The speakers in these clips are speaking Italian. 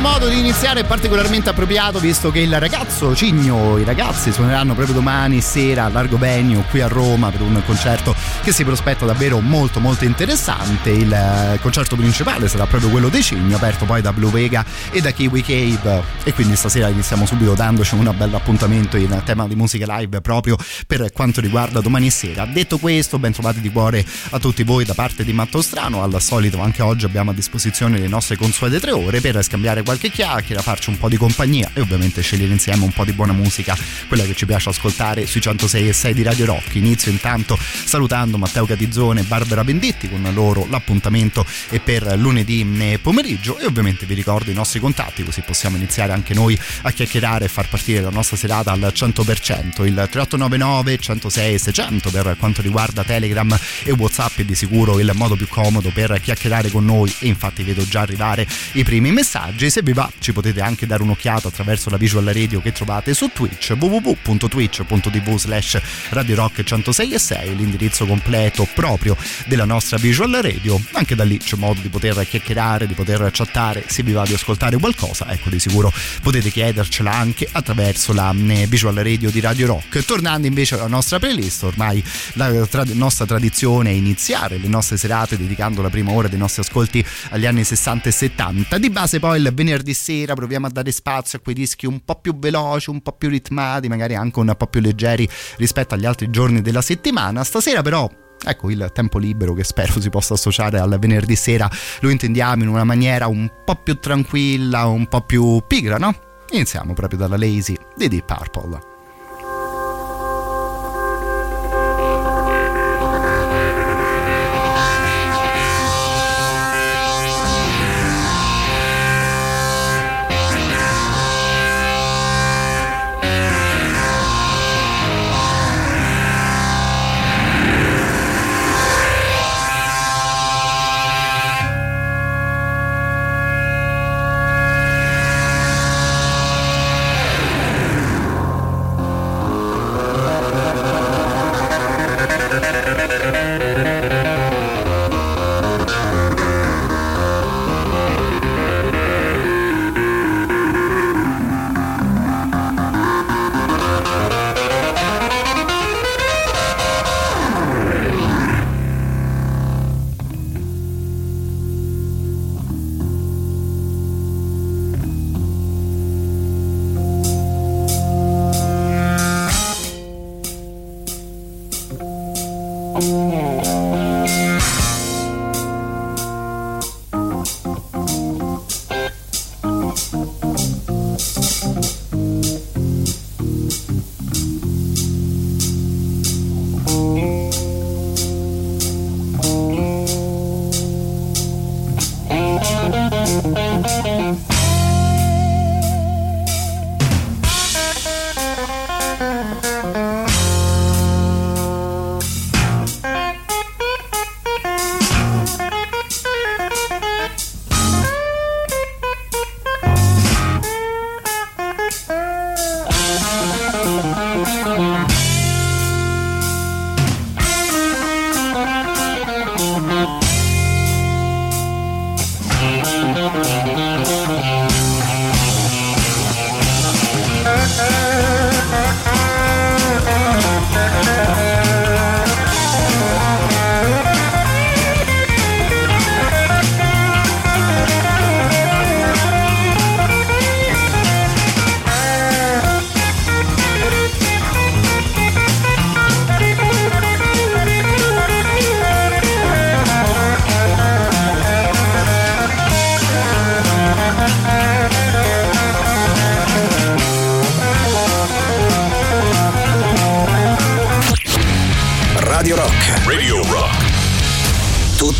Modo di iniziare particolarmente appropriato visto che il ragazzo Cigno, i ragazzi suoneranno proprio domani sera a Largo Venio qui a Roma per un concerto che si prospetta davvero molto molto interessante. Il eh, concerto principale sarà proprio quello dei Cigno, aperto poi da Blue Vega e da Kiwi Cave e quindi stasera iniziamo subito dandoci un bel appuntamento in tema di musica live proprio per quanto riguarda domani sera. Detto questo, ben trovati di cuore a tutti voi da parte di Matto Strano, al solito anche oggi abbiamo a disposizione le nostre consuete tre ore per scambiare qualche chiacchiera, farci un po' di compagnia e ovviamente scegliere insieme un po' di buona musica, quella che ci piace ascoltare sui 106 e 6 di Radio Rock. Inizio intanto salutando Matteo Catizzone e Barbara Benditti con loro l'appuntamento è per lunedì eh, pomeriggio. E ovviamente vi ricordo i nostri contatti così possiamo iniziare anche noi a chiacchierare e far partire la nostra serata al 100%. Il 3899 106 600 per quanto riguarda Telegram e Whatsapp è di sicuro il modo più comodo per chiacchierare con noi. E infatti vedo già arrivare i primi messaggi. Se vi va ci potete anche dare un'occhiata attraverso la visual radio che trovate su Twitch www.twitch.tv slash Radio Rock 106 e 6 l'indirizzo completo proprio della nostra visual radio. Anche da lì c'è modo di poter chiacchierare di poter chattare se vi va di ascoltare qualcosa ecco di sicuro potete chiedercela anche attraverso la mm, visual radio di Radio Rock. Tornando invece alla nostra playlist ormai la tra- nostra tradizione è iniziare le nostre serate dedicando la prima ora dei nostri ascolti agli anni 60 e 70 di base poi il venerdì sera proviamo a dare spazio a quei dischi un po' più veloci, un po' più ritmati, magari anche un po' più leggeri rispetto agli altri giorni della settimana. Stasera però Ecco il tempo libero che spero si possa associare al venerdì sera lo intendiamo in una maniera un po' più tranquilla, un po' più pigra, no? Iniziamo proprio dalla Lazy di Deep Purple.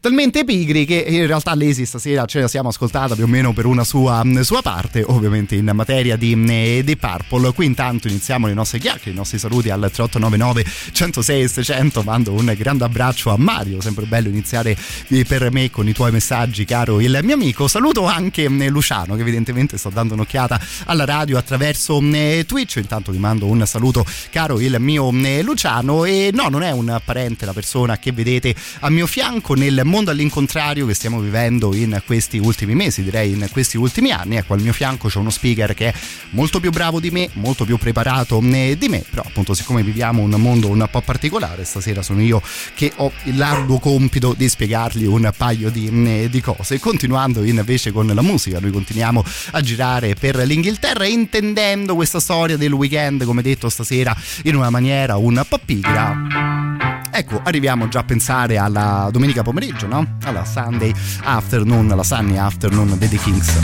Talmente pigri che in realtà Lazy stasera ce la siamo ascoltata più o meno per una sua, sua parte, ovviamente in materia di, eh, di, Purple. Qui intanto iniziamo le nostre chiacchiere, i nostri saluti al 3899 106 600. Mando un grande abbraccio a Mario, sempre bello iniziare eh, per me con i tuoi messaggi, caro il mio amico. Saluto anche eh, Luciano che evidentemente sta dando un'occhiata alla radio attraverso Twitch. Intanto ti mando un saluto, caro il mio Luciano. E no, non è un parente la persona che vedete a mio fianco fianco nel mondo all'incontrario che stiamo vivendo in questi ultimi mesi, direi in questi ultimi anni. Ecco, al mio fianco c'è uno speaker che è molto più bravo di me, molto più preparato eh, di me, però appunto siccome viviamo un mondo un po' particolare, stasera sono io che ho largo compito di spiegargli un paio di, eh, di cose. Continuando invece con la musica, noi continuiamo a girare per l'Inghilterra intendendo questa storia del weekend, come detto stasera, in una maniera un po' pigra. Ecco, arriviamo già a pensare alla domenica pomeriggio, no? Alla Sunday afternoon, la Sunny afternoon dei The Kings.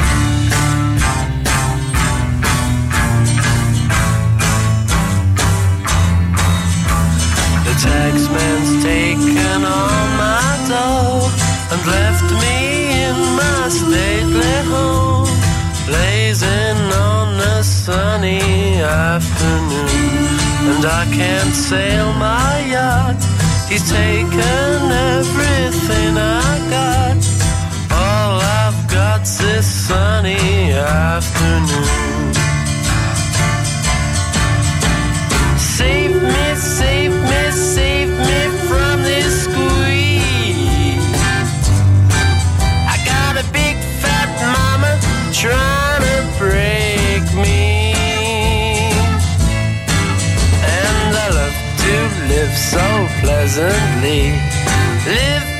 taxman's taken all my dough and left me in my stately home, blazing on a sunny afternoon. And I can't sail my yacht He's taken everything I got. All I've got's this sunny afternoon. Save me, save me, save me from this squeeze. I got a big fat mama trying to break me. And I love to live so pleasantly. Live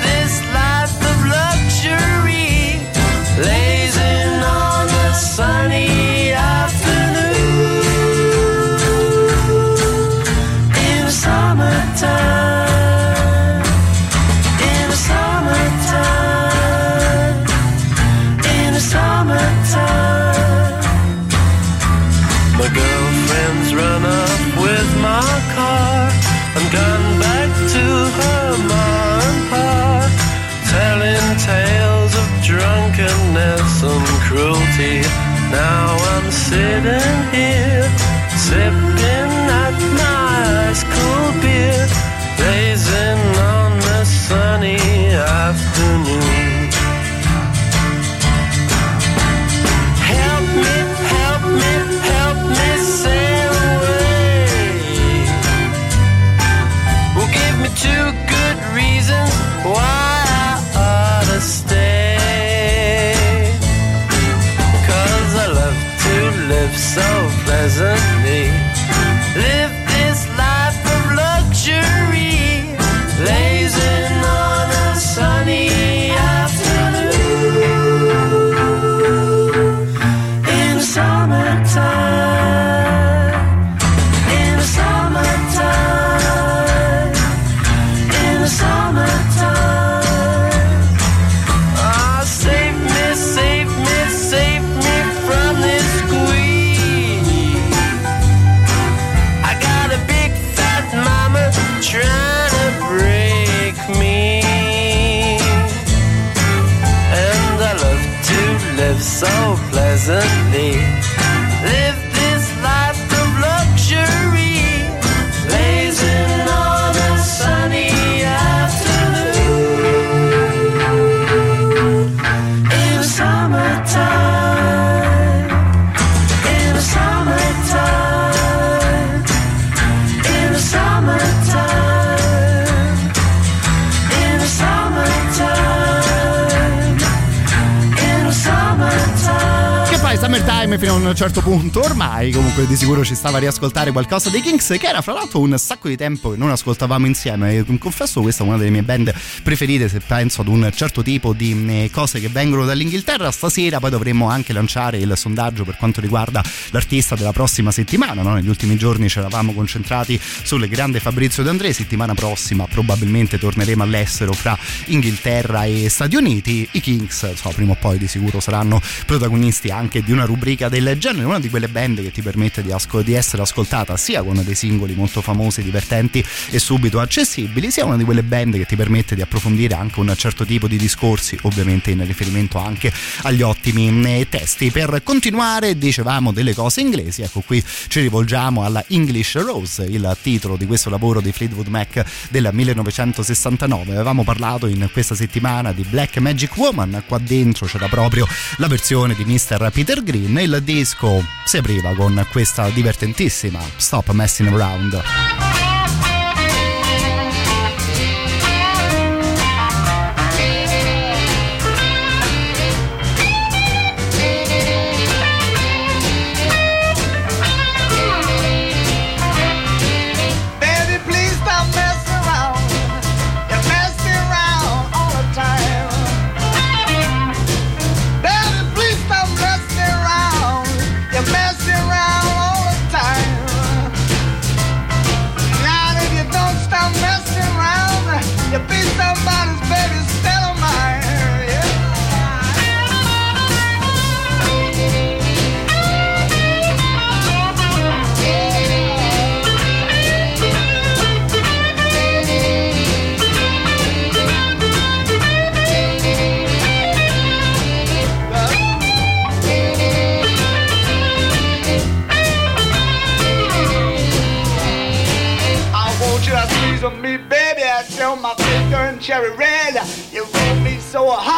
summertime. Fino a un certo punto ormai comunque di sicuro ci stava a riascoltare qualcosa dei Kings che era fra l'altro un sacco di tempo che non ascoltavamo insieme e confesso questa è una delle mie band preferite se penso ad un certo tipo di eh, cose che vengono dall'Inghilterra stasera poi dovremmo anche lanciare il sondaggio per quanto riguarda l'artista della prossima settimana no? negli ultimi giorni ci eravamo concentrati sul grande Fabrizio D'Andrea settimana prossima probabilmente torneremo all'estero fra Inghilterra e Stati Uniti i Kings so, prima o poi di sicuro saranno protagonisti anche di una rubrica del genere, una di quelle band che ti permette di, ascol- di essere ascoltata sia con dei singoli molto famosi, divertenti e subito accessibili, sia una di quelle band che ti permette di approfondire anche un certo tipo di discorsi, ovviamente in riferimento anche agli ottimi eh, testi. Per continuare, dicevamo delle cose inglesi, ecco qui ci rivolgiamo alla English Rose, il titolo di questo lavoro di Fleetwood Mac del 1969. Avevamo parlato in questa settimana di Black Magic Woman, qua dentro c'era proprio la versione di Mr. Peter Green. Il disco si apriva con questa divertentissima Stop Messing Around. Cherry red. You roll me so hot,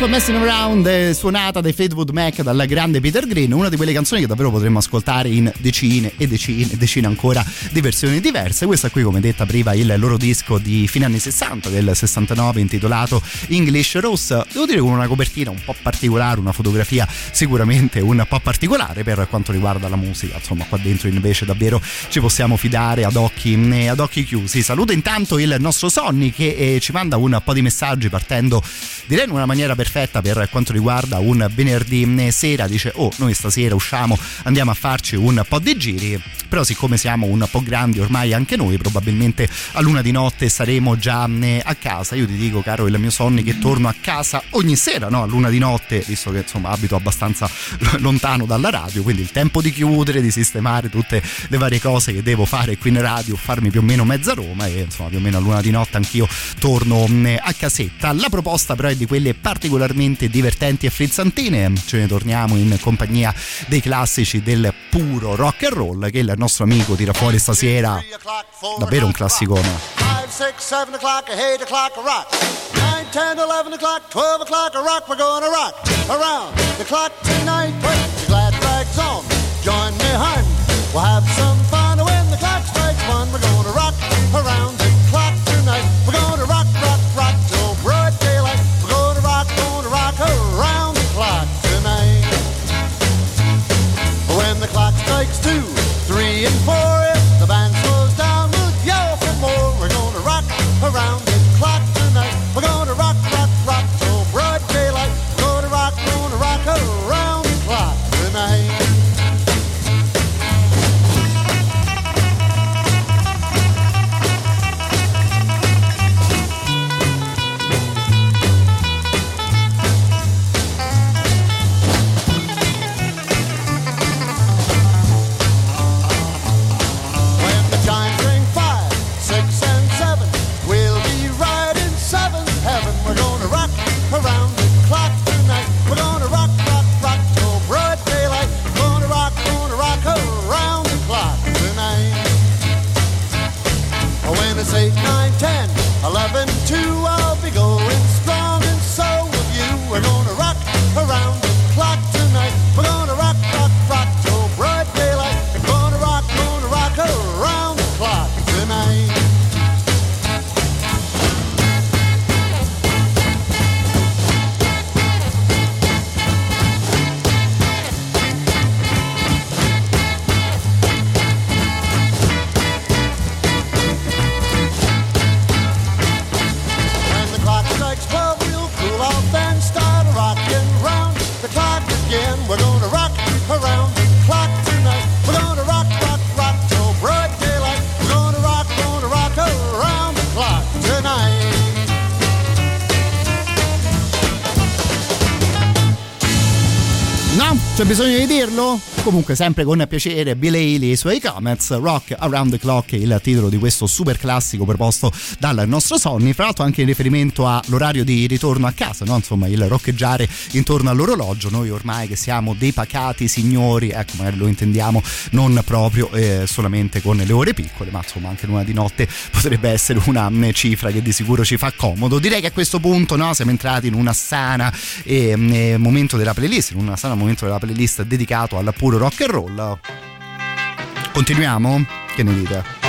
Stop Messing Around eh, suonata dai Fleetwood Mac dal grande Peter Green, una di quelle canzoni che davvero potremmo ascoltare in decine e decine e decine ancora di versioni diverse. Questa qui, come detto, apriva il loro disco di fine anni 60, del 69, intitolato English Rose. Devo dire con una copertina un po' particolare, una fotografia sicuramente un po' particolare per quanto riguarda la musica. Insomma, qua dentro invece davvero ci possiamo fidare ad occhi, eh, ad occhi chiusi. Saluto intanto il nostro Sonny che eh, ci manda un po' di messaggi partendo direi in una maniera perfetta per quanto riguarda un venerdì eh, sera. Dice oh noi stasera usciamo andiamo a farci un po' di giri. Però siccome siamo un po' grandi ormai anche noi probabilmente a luna di notte saremo già eh, a casa. Io ti dico caro il mio Sonny che torno a casa ogni sera no? a luna di notte visto che insomma abito abbastanza lontano dalla radio quindi il tempo di chiudere di sistemare tutte le varie cose che devo fare qui in radio farmi più o meno mezza Roma e insomma più o meno a luna di notte anch'io torno eh, a casetta. La proposta però è di quelle particolarmente divertenti e frizzantine. Ce ne torniamo in compagnia dei classici del puro rock and roll che il nostro amico tira fuori stasera. Davvero un classicone. 5, 6, 7 o'clock, 8 o'clock, a rock. 9, 10, 11 o'clock, 12 o'clock, rock. We're gonna rock around the clock Comunque sempre con piacere Bill Haley e i suoi comments Rock Around the Clock è il titolo di questo super classico proposto dal nostro Sonny. Fra l'altro anche in riferimento all'orario di ritorno a casa no? insomma il roccheggiare intorno all'orologio. Noi ormai che siamo dei pacati signori ecco magari lo intendiamo non proprio eh, solamente con le ore piccole ma insomma anche l'una di notte potrebbe essere una mm, cifra che di sicuro ci fa comodo. Direi che a questo punto no, siamo entrati in una sana eh, eh, momento della playlist in una sana momento della playlist dedicato al puro rock and roll. Continuiamo? Che ne dite?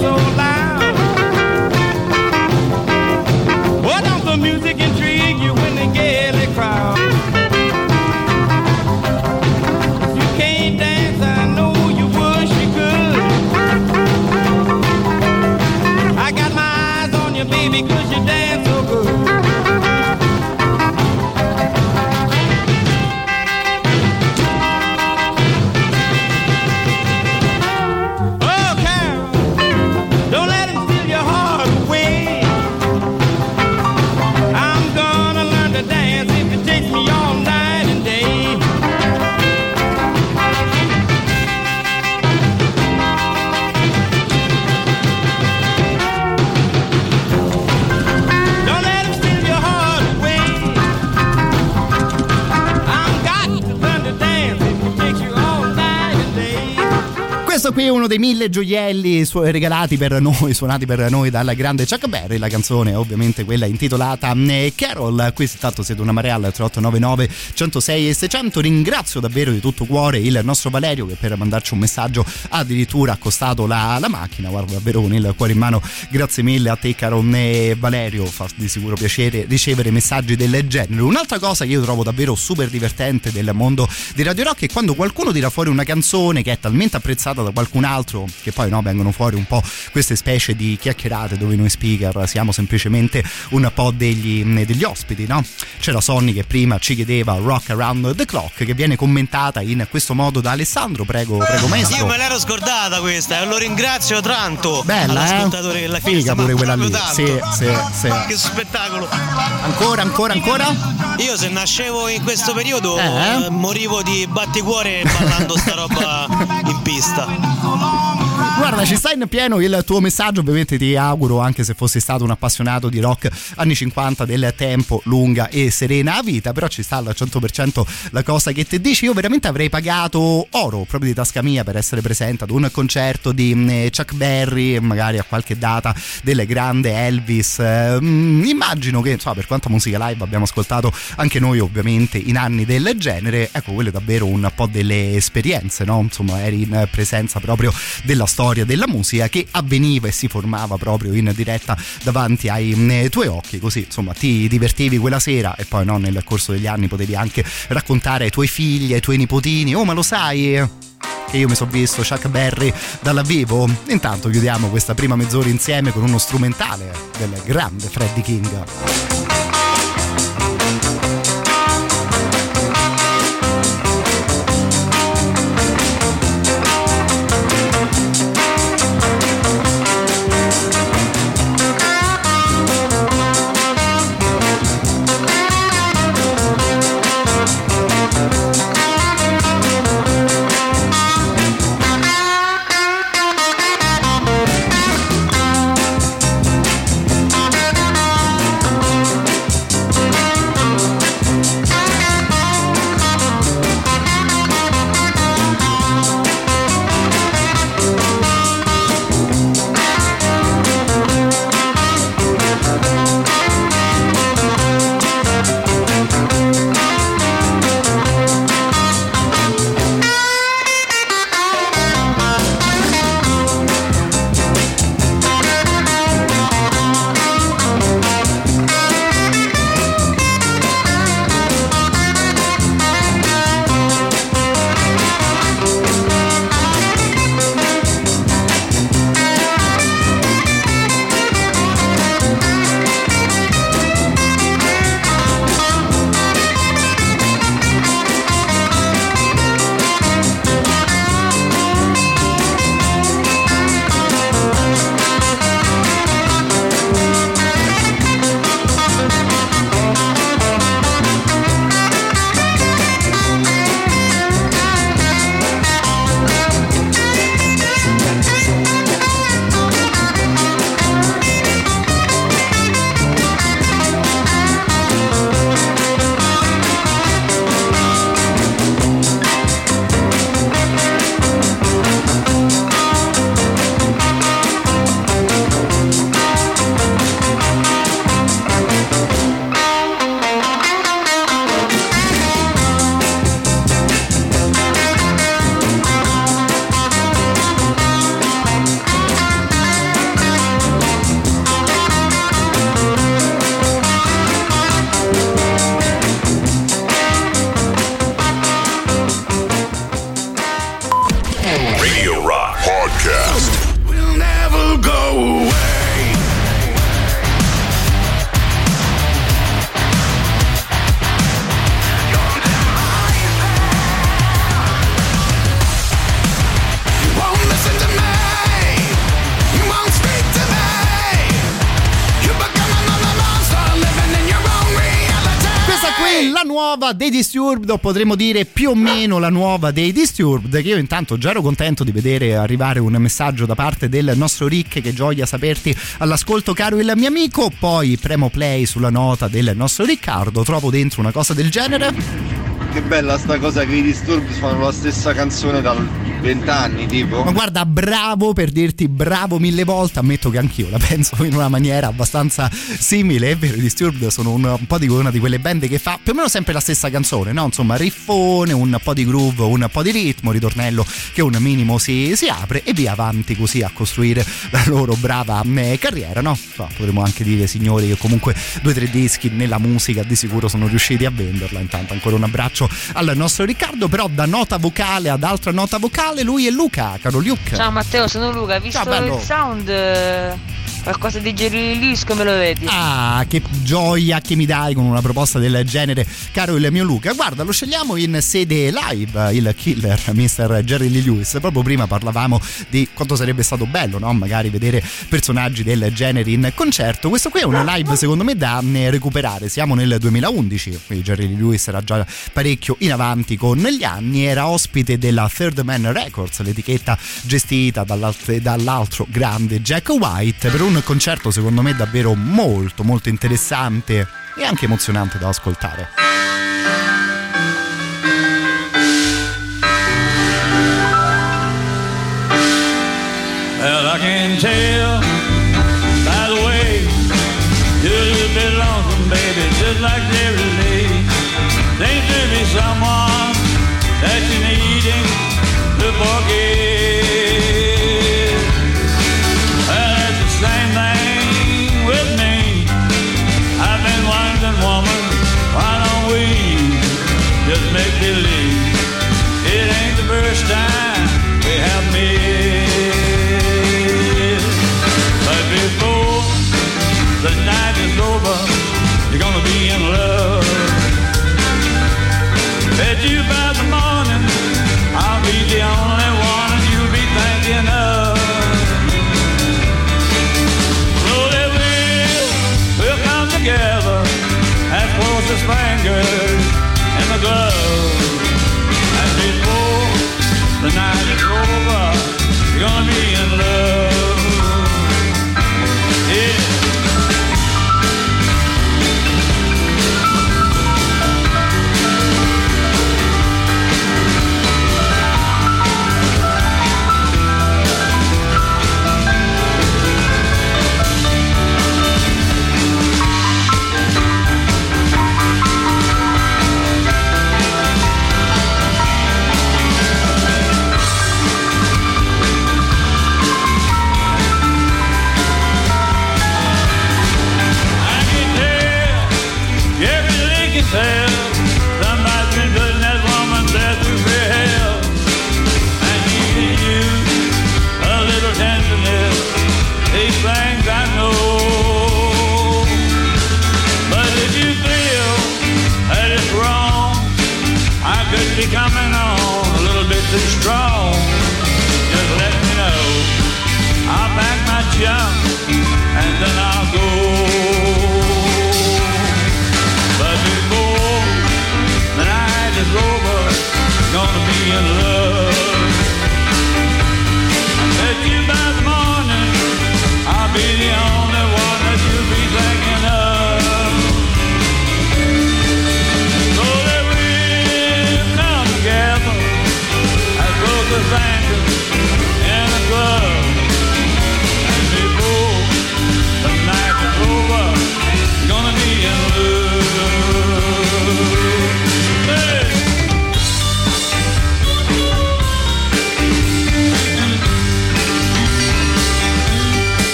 so loud? Don't the music intrigue you the crowd? You can't dance, I know you wish you could. I got my eyes on you, baby. Dei mille gioielli su- regalati per noi, suonati per noi dalla grande Chuck Berry. La canzone ovviamente quella intitolata eh, Carol. Qui tanto siete una marea al 3899 106 e 600. Ringrazio davvero di tutto cuore il nostro Valerio che per mandarci un messaggio ha addirittura accostato la, la macchina. Guarda davvero con il cuore in mano. Grazie mille a te caro eh, Valerio. Fa di sicuro piacere ricevere messaggi del genere. Un'altra cosa che io trovo davvero super divertente del mondo di Radio Rock è quando qualcuno tira fuori una canzone che è talmente apprezzata da qualcun altro, che poi no, vengono fuori un po' queste specie di chiacchierate dove noi speaker siamo semplicemente un po' degli, degli ospiti, no? C'era Sonny che prima ci chiedeva Rock Around the Clock che viene commentata in questo modo da Alessandro, prego, prego maestro. Io me l'ero scordata questa e lo ringrazio tanto. Bella, eh? della Figa pure quella lì. Sì, sì, sì. Che spettacolo. Ancora, ancora, ancora? Io se nascevo in questo periodo Eh? eh, morivo di batticuore ballando sta roba in pista. long Guarda, ci sta in pieno il tuo messaggio, ovviamente ti auguro, anche se fossi stato un appassionato di rock anni 50 del tempo, lunga e serena vita, però ci sta al 100% la cosa che ti dici. Io veramente avrei pagato oro proprio di tasca mia per essere presente ad un concerto di mm, Chuck Berry, magari a qualche data del grande Elvis. Mm, immagino che, insomma, per quanta musica live abbiamo ascoltato anche noi, ovviamente, in anni del genere, ecco, quello è davvero un po' delle esperienze, no? Insomma, eri in presenza proprio della storia della musica che avveniva e si formava proprio in diretta davanti ai mm, tuoi occhi, così insomma ti divertivi quella sera e poi no, nel corso degli anni potevi anche raccontare ai tuoi figli, ai tuoi nipotini, oh ma lo sai che io mi sono visto Chuck Berry dalla vivo? Intanto chiudiamo questa prima mezz'ora insieme con uno strumentale del grande Freddie King. Disturbed, o potremmo dire più o meno la nuova dei Disturbed, che io intanto già ero contento di vedere arrivare un messaggio da parte del nostro Rick, che gioia saperti all'ascolto caro il mio amico, poi premo play sulla nota del nostro Riccardo, trovo dentro una cosa del genere. Che bella sta cosa che i Disturbed fanno la stessa canzone da vent'anni, tipo. Ma guarda, bravo per dirti bravo mille volte. Ammetto che anch'io la penso in una maniera abbastanza simile. È vero, i Disturbed sono un, po' di una di quelle band che fa più o meno sempre la stessa canzone, no? Insomma, riffone, un po' di groove, un po' di ritmo, ritornello che un minimo si, si apre e via avanti così a costruire la loro brava eh, carriera, no? Potremmo anche dire, signori, che comunque due o tre dischi nella musica di sicuro sono riusciti a venderla. Intanto ancora un abbraccio al nostro Riccardo, però da nota vocale ad altra nota vocale musicale, lui è Luca, caro Luke. Ciao Matteo, sono Luca. Visto Ciao, bello. il sound, qualcosa di Jerry Lewis come lo vedi? Ah, che gioia che mi dai con una proposta del genere, caro il mio Luca. Guarda, lo scegliamo in sede live, il killer, Mr. Jerry Lee Lewis. Proprio prima parlavamo di quanto sarebbe stato bello, no? Magari vedere personaggi del genere in concerto. Questo qui è un live, secondo me, da eh, recuperare. Siamo nel 2011, quindi Jerry Lee Lewis era già parecchio in avanti con gli anni. Era ospite della Third Man Records, l'etichetta gestita dall'alt- dall'altro grande Jack White, per un concerto, secondo me, davvero molto, molto interessante e anche emozionante da ascoltare. Well, I can tell by the way you're a little bit lonesome, baby, just like Jerry Lee. Seems to be someone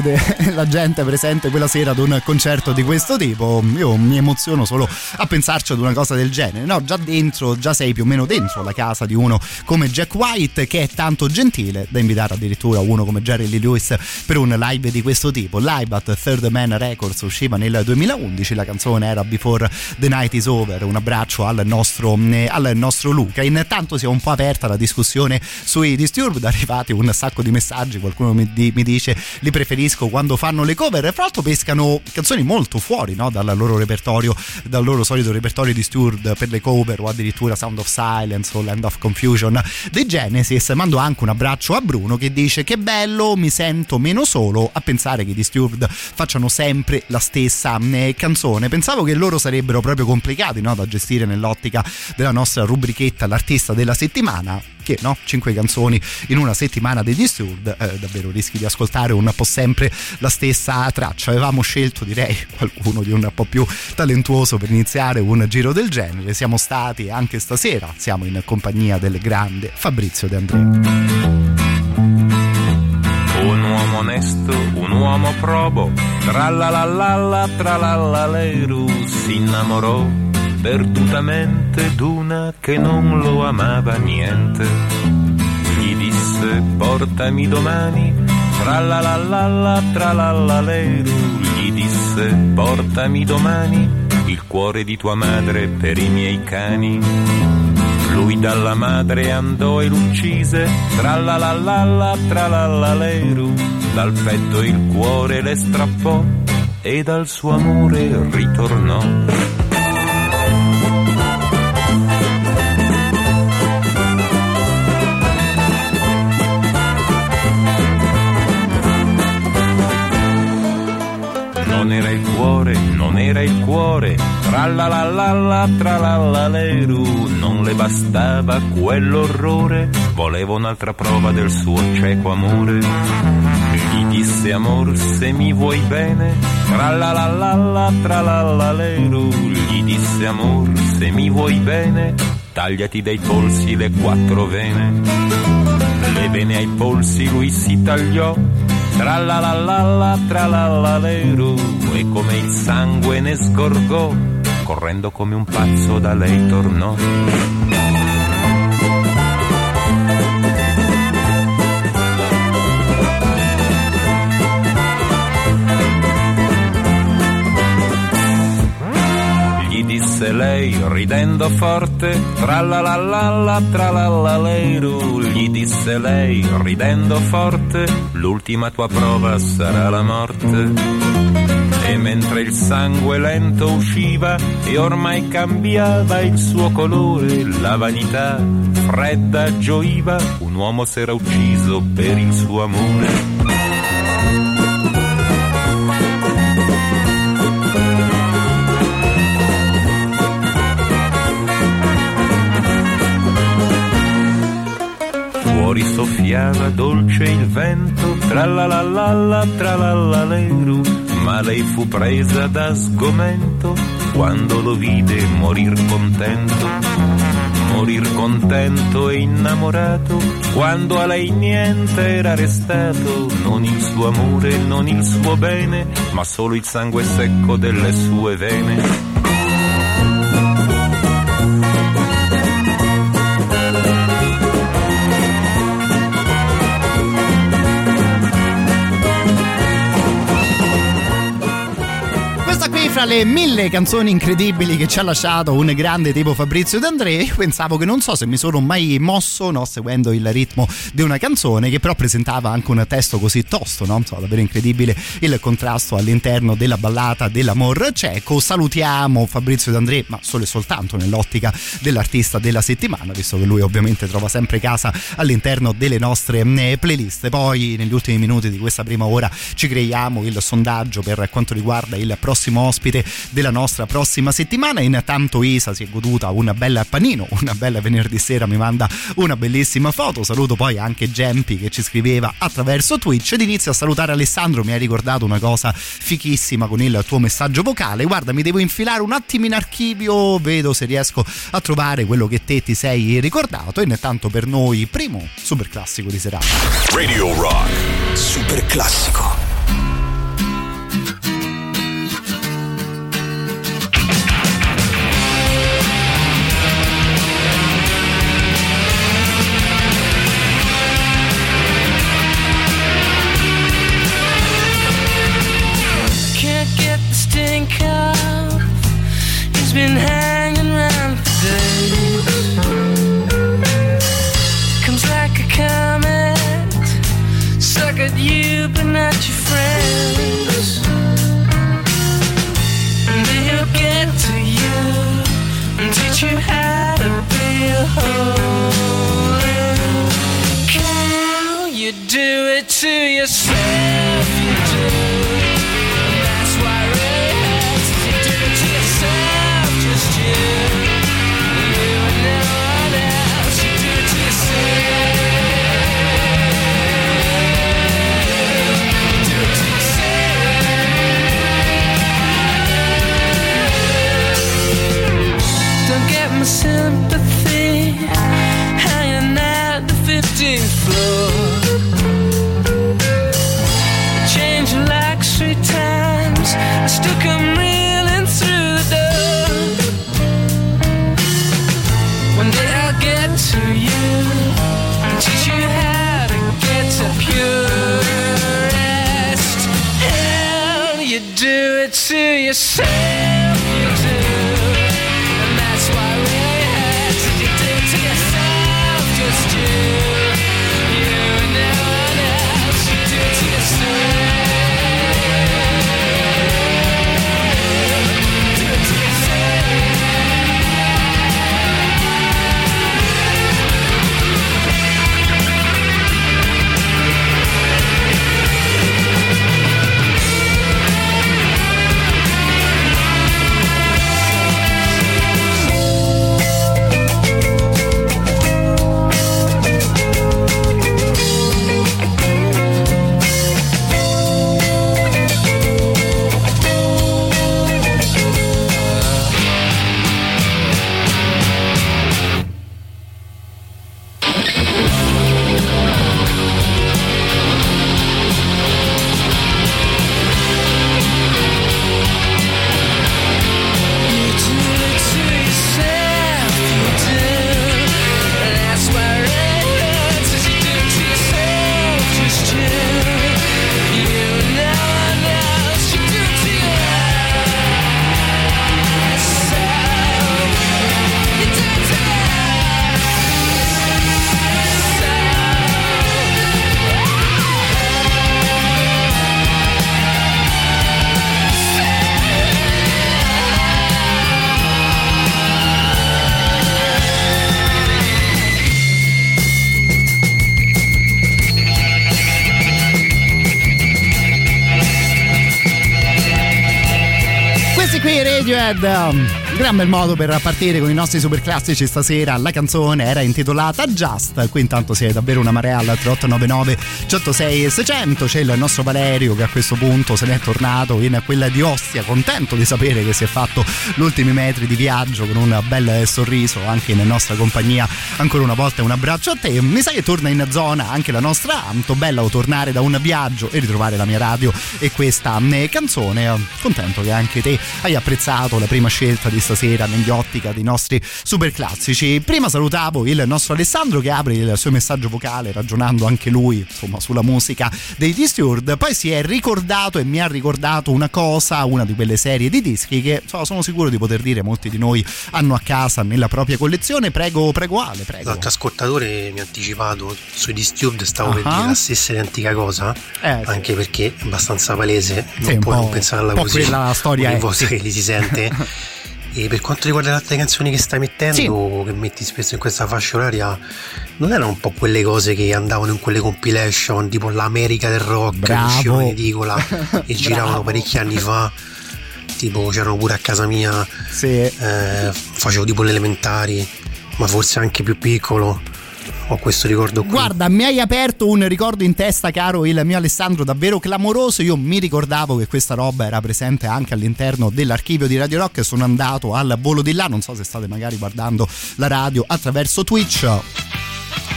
giustamente applaude la gente presente quella sera ad un concerto di questo tipo. Io mi emoziono solo a pensarci ad una cosa del genere. No, già dentro, già sei più o meno dentro la casa di uno come Jack White che è tanto gentile da invitare addirittura uno come Jerry Lee Lewis per un live di questo tipo. Live at Third Man Records usciva nel 2011, la canzone era Before the Night is Over. Un abbraccio al nostro, eh, al nostro Luca. Intanto si è un po' aperta la discussione sui Disturbed, arrivati un sacco di messaggi, qualcuno mi, di, mi dice li preferisco quando fanno le cover, fra l'altro pescano canzoni molto fuori no? dal loro repertorio, dal loro solito repertorio Disturbed per le cover o addirittura Sound of Silence o Land of Confusion dei Genesis. Mando anche un abbraccio a Bruno che dice che bello, mi sento meno solo a pensare che i Disturbed facciano sempre la stessa eh, canzone. Pensavo che loro sarebbero proprio complicati no? da gestire nell'ottica della nostra rubrichetta l'artista della settimana che no? 5 canzoni in una settimana degli Disturbed eh, davvero rischi di ascoltare un po' sempre la stessa traccia. Avevamo scelto direi qualcuno di un po' più talentuoso per iniziare un giro del genere. Siamo stati anche stasera siamo in compagnia del grande Fabrizio De André. Un uomo onesto, un uomo probo, tralalala, tralalaleiru, si innamorò perdutamente d'una che non lo amava niente. Gli disse portami domani, tralalala, tralalaleiru, gli disse portami domani il cuore di tua madre per i miei cani. Lui dalla madre andò e l'uccise, tralalala, tralalaleiru, dal petto il cuore le strappò e dal suo amore ritornò. Non era il cuore, non era il cuore, tralalala, tralalaleru, non le bastava quell'orrore, voleva un'altra prova del suo cieco amore. Gli disse amor se mi vuoi bene, tralalala, tralalaleru, gli disse amor se mi vuoi bene, tagliati dai polsi le quattro vene. Le vene ai polsi lui si tagliò, Tralalala, tralalaleru, e come il sangue ne sgorgò, correndo come un pazzo da lei tornò. Lei ridendo forte, tralalala, tralalalero, gli disse lei ridendo forte, l'ultima tua prova sarà la morte. E mentre il sangue lento usciva e ormai cambiava il suo colore, la vanità fredda gioiva, un uomo s'era ucciso per il suo amore. Fuori soffiava dolce il vento, tralalala, tralalaleru, ma lei fu presa da sgomento quando lo vide morir contento. Morir contento e innamorato, quando a lei niente era restato, non il suo amore, non il suo bene, ma solo il sangue secco delle sue vene. Fra le mille canzoni incredibili che ci ha lasciato un grande tipo Fabrizio D'André, pensavo che non so se mi sono mai mosso no, seguendo il ritmo di una canzone che però presentava anche un testo così tosto, no? Insomma, davvero incredibile il contrasto all'interno della ballata dell'amor cieco. Salutiamo Fabrizio D'André, ma solo e soltanto nell'ottica dell'artista della settimana, visto che lui ovviamente trova sempre casa all'interno delle nostre eh, playlist. Poi negli ultimi minuti di questa prima ora ci creiamo il sondaggio per quanto riguarda il prossimo ospite della nostra prossima settimana. Intanto Isa si è goduta un bel panino, una bella venerdì sera mi manda una bellissima foto. Saluto poi anche Gempi che ci scriveva attraverso Twitch ed inizio a salutare Alessandro, mi hai ricordato una cosa fichissima con il tuo messaggio vocale. Guarda, mi devo infilare un attimo in archivio, vedo se riesco a trovare quello che te ti sei ricordato e intanto per noi primo super classico di serata. Radio Rock. Super classico. Cow. You do it to yourself, you do. To yourself. Gran bel modo per partire con i nostri super classici stasera. La canzone era intitolata Just. Qui intanto si è davvero una marea al 3899 106 e 600. C'è il nostro Valerio che a questo punto se n'è tornato in quella di Ostia, contento di sapere che si è fatto gli ultimi metri di viaggio con un bel sorriso anche in nostra compagnia. Ancora una volta un abbraccio a te. Mi sa che torna in zona anche la nostra Anto. Bello tornare da un viaggio e ritrovare la mia radio e questa eh, canzone. Contento che anche te hai apprezzato la prima scelta di stasera negli ottica dei nostri super classici. Prima salutavo il nostro Alessandro che apre il suo messaggio vocale ragionando anche lui insomma sulla musica dei Disturbed, poi si è ricordato e mi ha ricordato una cosa, una di quelle serie di dischi che insomma, sono sicuro di poter dire molti di noi hanno a casa nella propria collezione. Prego, prego Ale, prego. L'altro ascoltatore mi ha anticipato sui Disturbed, stavo per Ah. dire la stessa identica cosa, Eh, sì. anche perché è abbastanza palese, Sì, non puoi po'- non pensarla un così. quella storia ogni è, volta che li si sente. e per quanto riguarda le altre canzoni che stai mettendo, che metti spesso in questa fascia oraria, non erano un po' quelle cose che andavano in quelle compilation, tipo l'America del rock, Bravo. che uscivano in edicola e giravano parecchi anni fa. Tipo c'erano pure a casa mia, eh, facevo tipo le elementari, ma forse anche più piccolo. Ho questo ricordo qui. Guarda, mi hai aperto un ricordo in testa, caro il mio Alessandro, davvero clamoroso. Io mi ricordavo che questa roba era presente anche all'interno dell'archivio di Radio Rock. Sono andato al volo di là. Non so se state magari guardando la radio attraverso Twitch.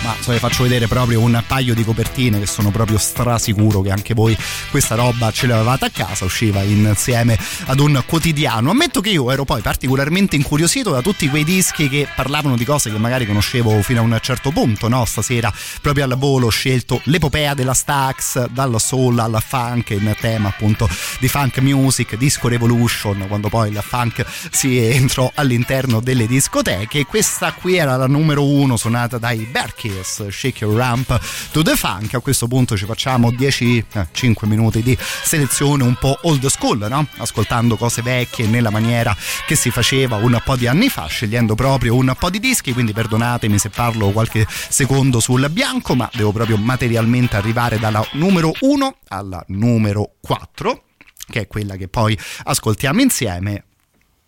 Ma so, vi faccio vedere proprio un paio di copertine che sono proprio strasicuro che anche voi questa roba ce l'avevate a casa, usciva insieme ad un quotidiano. Ammetto che io ero poi particolarmente incuriosito da tutti quei dischi che parlavano di cose che magari conoscevo fino a un certo punto, no? Stasera proprio al volo ho scelto l'epopea della Stax, dal soul al funk in tema appunto di funk music, disco revolution, quando poi il funk si entrò all'interno delle discoteche. Questa qui era la numero uno suonata dai Berkies, Shake Your Ramp to the Funk. A questo punto ci facciamo 10, eh, 5 minuti di selezione un po' old school, no? Ascoltando cose vecchie nella maniera che si faceva un po' di anni fa, scegliendo proprio un po' di dischi, quindi perdonatemi se parlo qualche secondo sul bianco, ma devo proprio materialmente arrivare dalla numero 1 alla numero 4 che è quella che poi ascoltiamo insieme.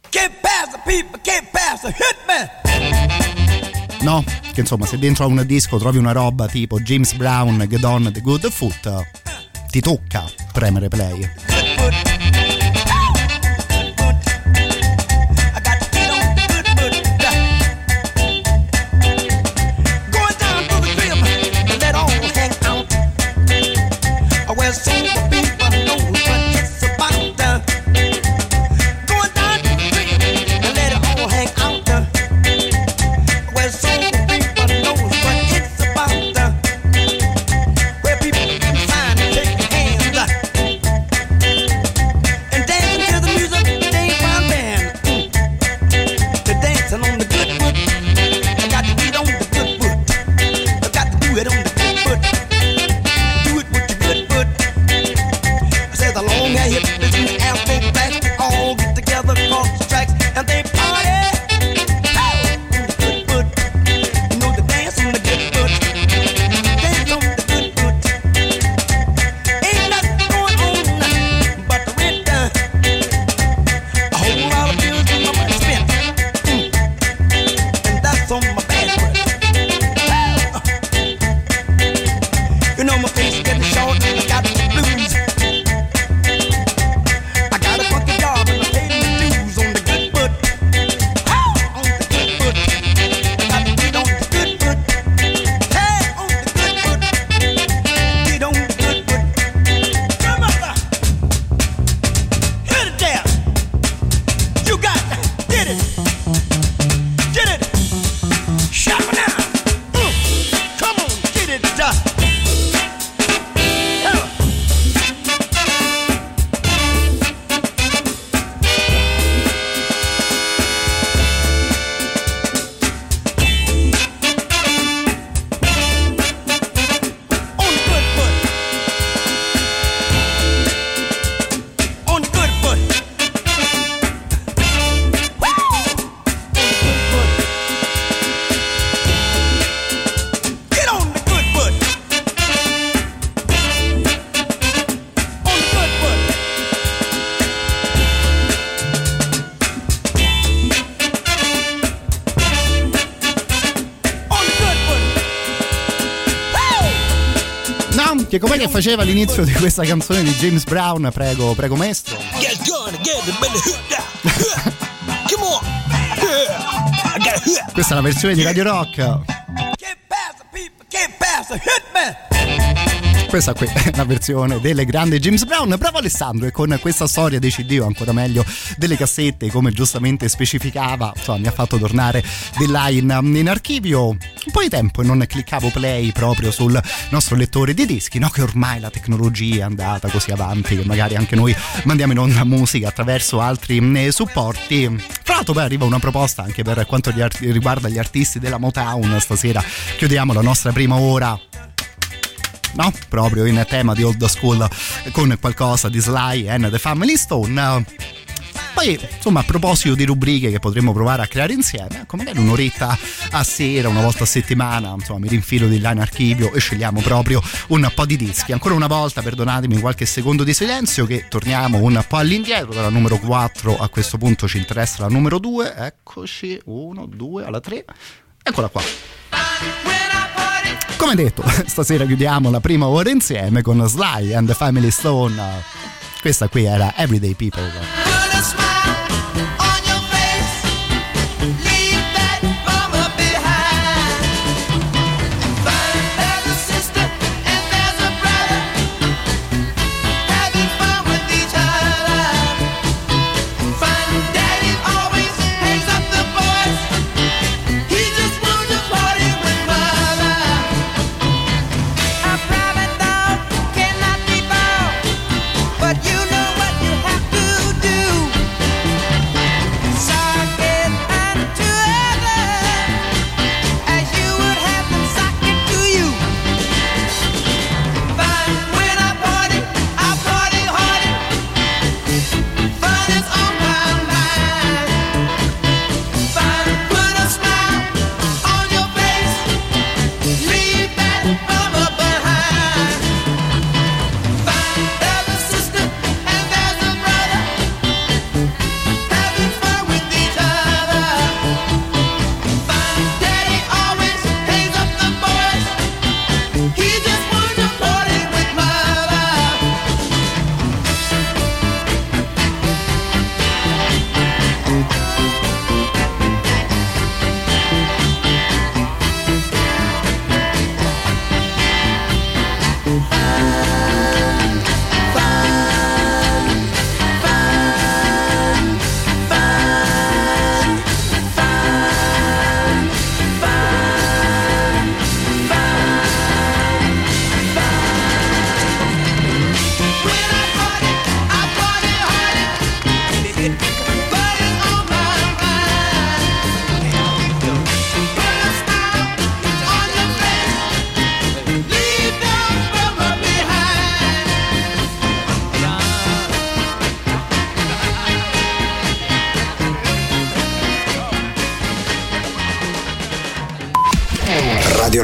Get past the people, get past the hit me. No, che insomma se dentro a un disco trovi una roba tipo James Brown, Get On The Good Foot, ti tocca premere play. Faceva l'inizio di questa canzone di James Brown? Prego, prego maestro. Get gone down. Come on. Questa è la versione di Radio Rock. Get get. Questa qui è la versione del grande James Brown. Bravo Alessandro, e con questa storia dei CD o ancora meglio delle cassette, come giustamente specificava, insomma, mi ha fatto tornare là in, in archivio po' di tempo e non cliccavo play proprio sul nostro lettore di dischi, no? Che ormai la tecnologia è andata così avanti che magari anche noi mandiamo in onda musica attraverso altri eh, supporti. Fra l'altro poi arriva una proposta anche per quanto riguarda gli artisti della Motown. Stasera chiudiamo la nostra prima ora no? Proprio in tema di old school con qualcosa di Sly and the Family Stone. Poi, insomma, a proposito di rubriche che potremmo provare a creare insieme, ecco, magari un'oretta a sera, una volta a settimana, insomma, mi rinfilo di là in archivio e scegliamo proprio un po' di dischi. Ancora una volta, perdonatemi qualche secondo di silenzio, che torniamo un po' all'indietro, dalla numero 4 a questo punto ci interessa la numero 2. Eccoci, 1, 2, alla 3. Eccola qua. Come detto, stasera chiudiamo la prima ora insieme con Sly and the Family Stone. Questa qui era Everyday People.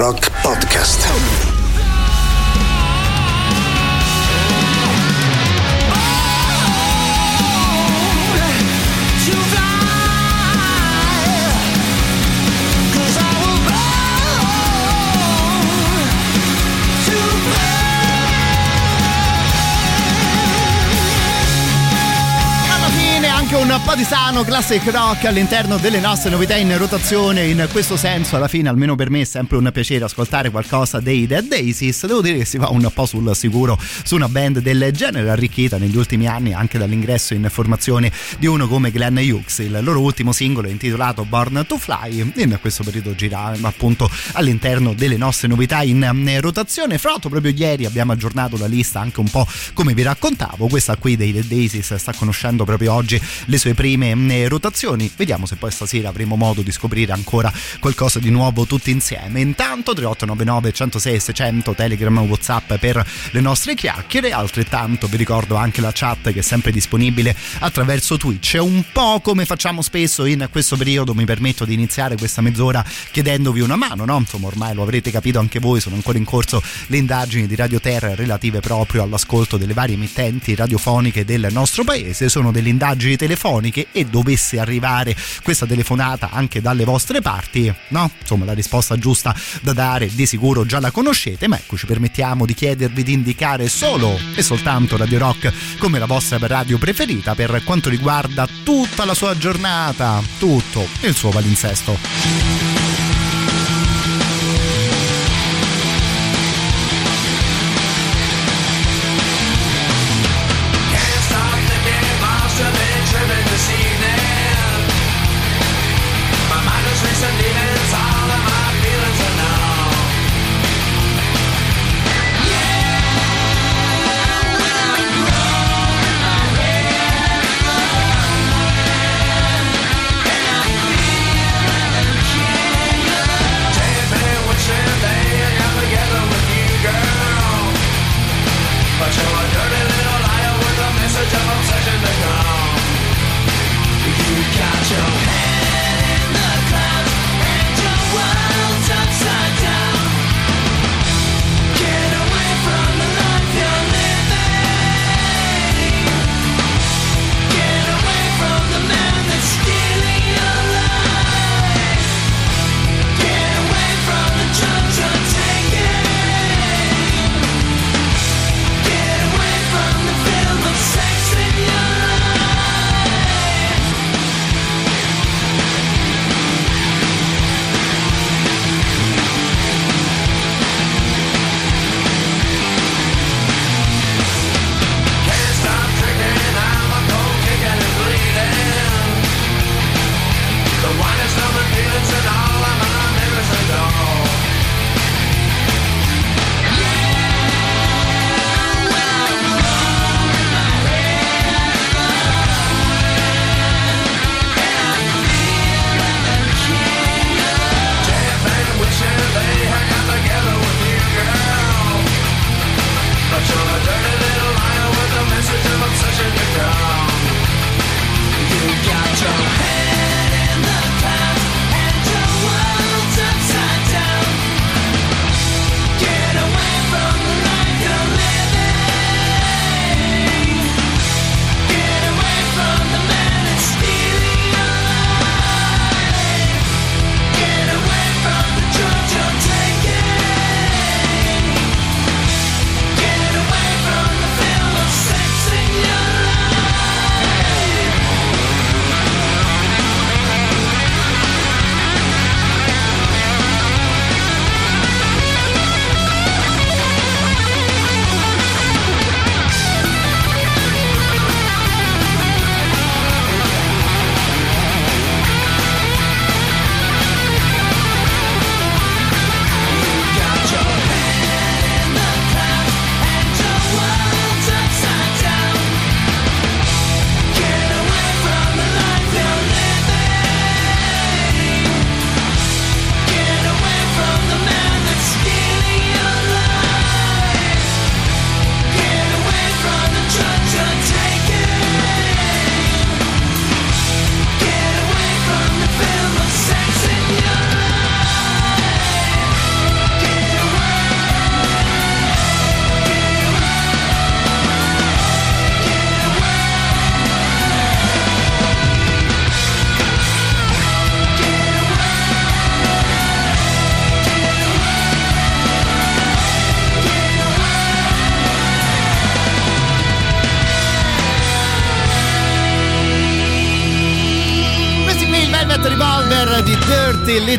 Rock Podcast. Sano classic rock all'interno delle nostre novità in rotazione. In questo senso, alla fine, almeno per me, è sempre un piacere ascoltare qualcosa dei Dead Daisies. Devo dire che si va un po' sul sicuro su una band del genere, arricchita negli ultimi anni anche dall'ingresso in formazione di uno come Glenn Hughes. Il loro ultimo singolo è intitolato Born to Fly. In questo periodo gira appunto all'interno delle nostre novità in rotazione. Fra l'altro, proprio ieri abbiamo aggiornato la lista anche un po' come vi raccontavo. Questa qui dei Dead Daisies sta conoscendo proprio oggi le sue prime rotazioni. Vediamo se poi stasera avremo modo di scoprire ancora qualcosa di nuovo tutti insieme. Intanto 3899 106 600 Telegram Whatsapp per le nostre chiacchiere, altrettanto vi ricordo anche la chat che è sempre disponibile attraverso Twitch. Un po' come facciamo spesso in questo periodo, mi permetto di iniziare questa mezz'ora chiedendovi una mano, no? Insomma, ormai lo avrete capito anche voi, sono ancora in corso le indagini di Radio Terra relative proprio all'ascolto delle varie emittenti radiofoniche del nostro paese. Sono delle indagini telefoniche e dovesse arrivare questa telefonata anche dalle vostre parti, no? Insomma, la risposta giusta da dare di sicuro già la conoscete, ma ecco, ci permettiamo di chiedervi di indicare solo e soltanto Radio Rock come la vostra radio preferita per quanto riguarda tutta la sua giornata, tutto il suo palinsesto.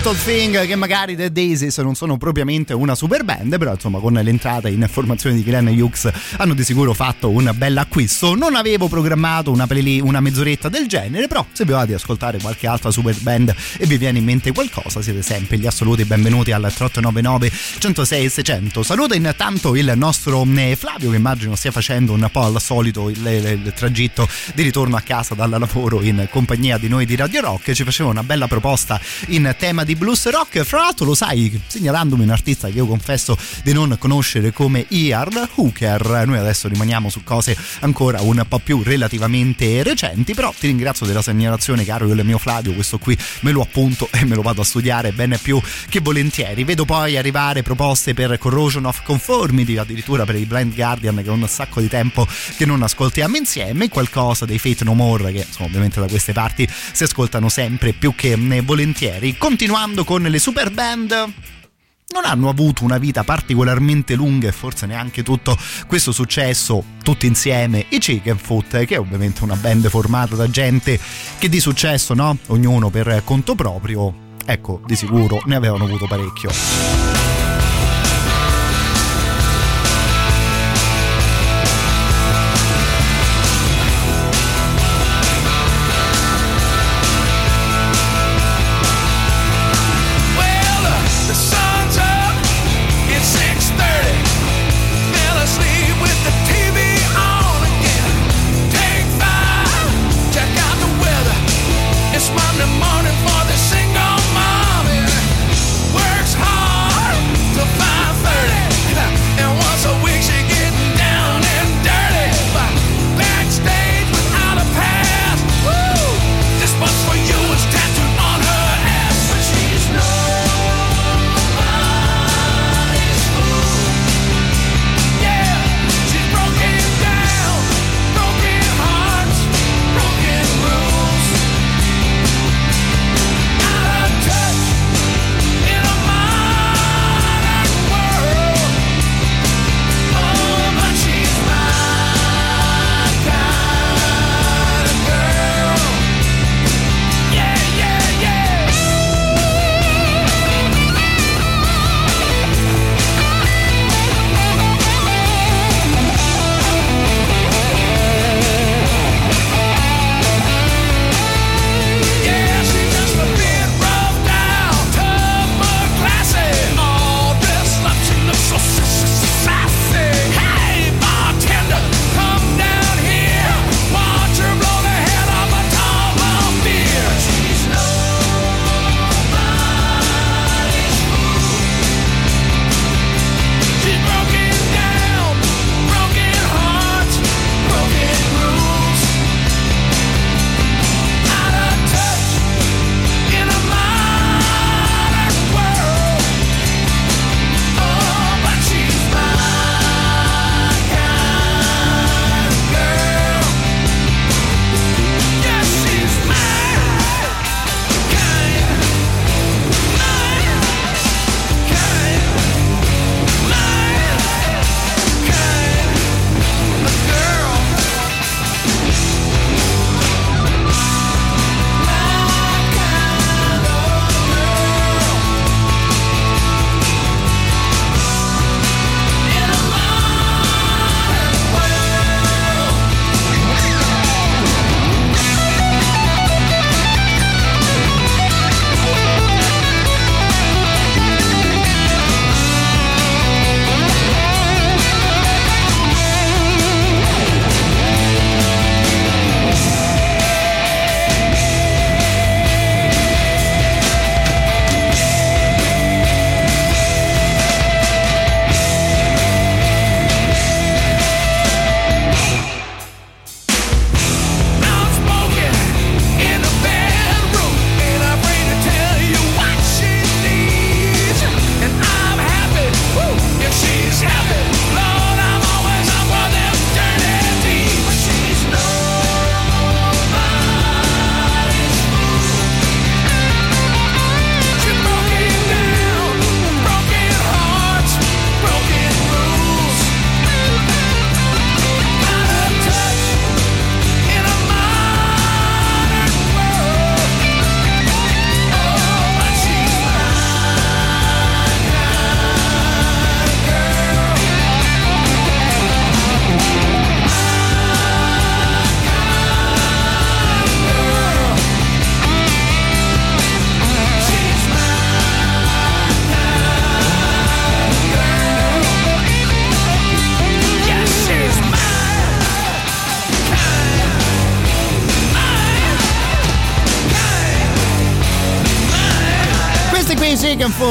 Little Thing che magari The Daisies non sono propriamente una super band però insomma con l'entrata in formazione di Glenn Hughes hanno di sicuro fatto un bel acquisto. Non avevo programmato una, play- una mezz'oretta del genere però se vi va di ascoltare qualche altra super band e vi viene in mente qualcosa siete sempre gli assoluti benvenuti al 3899 106 600 saluto intanto il nostro eh, Flavio che immagino stia facendo un po' al solito il, il, il tragitto di ritorno a casa dal lavoro in compagnia di noi di Radio Rock. Ci faceva una bella proposta in tema di blues rock. Fra l'altro, lo sai, segnalandomi un artista che io confesso di non conoscere come Iar Hooker. Noi adesso rimaniamo su cose ancora un po' più relativamente recenti. Però ti ringrazio della segnalazione, caro il mio Flavio. Questo qui me lo appunto e me lo vado a studiare bene più che volentieri. Vedo poi arrivare proposte per Corrosion of Conformity, addirittura per i Blind Guardian, che è un sacco di tempo che non ascoltiamo insieme. Qualcosa dei Fate No More, che insomma, ovviamente da queste parti si ascoltano sempre più che volentieri. Continuando con le super band non hanno avuto una vita particolarmente lunga e forse neanche tutto questo successo tutti insieme i Chicken Foot che è ovviamente una band formata da gente che di successo no? ognuno per conto proprio ecco di sicuro ne avevano avuto parecchio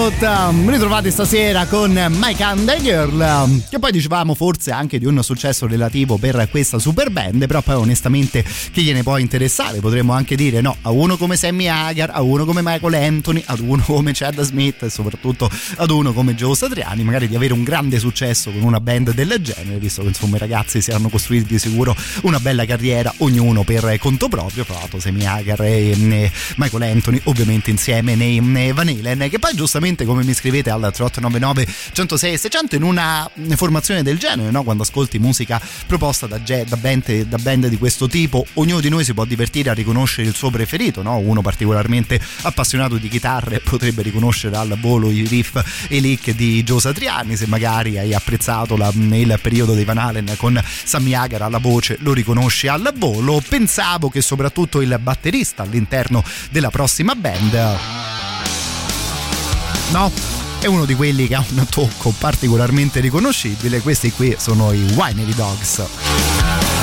Um, ritrovati stasera con My Candy Girl, che poi dicevamo forse anche di un successo relativo per questa super band, però poi onestamente chi gliene può interessare? Potremmo anche dire no a uno come Sammy Hagar, a uno come Michael Anthony, ad uno come Chad Smith e soprattutto ad uno come Joe Satriani, magari di avere un grande successo con una band del genere, visto che insomma i ragazzi si erano costruiti di sicuro una bella carriera, ognuno per conto proprio, tra Sammy Hagar e, Michael Anthony ovviamente insieme nei, Van che poi giustamente come mi scrivete al 3899 106 600 in una formazione del genere no? quando ascolti musica proposta da, da, band, da, band, di questo tipo ognuno di noi si può divertire a riconoscere il suo preferito no? uno particolarmente appassionato di chitarre potrebbe riconoscere al volo i riff e i lick di Joe Satriani se magari hai apprezzato la, il periodo dei Van Halen con Sammy Hagar alla voce lo riconosci al volo pensavo che soprattutto il batterista all'interno della prossima band no? È uno di quelli che ha un tocco particolarmente riconoscibile. Questi qui sono i Winery Dogs.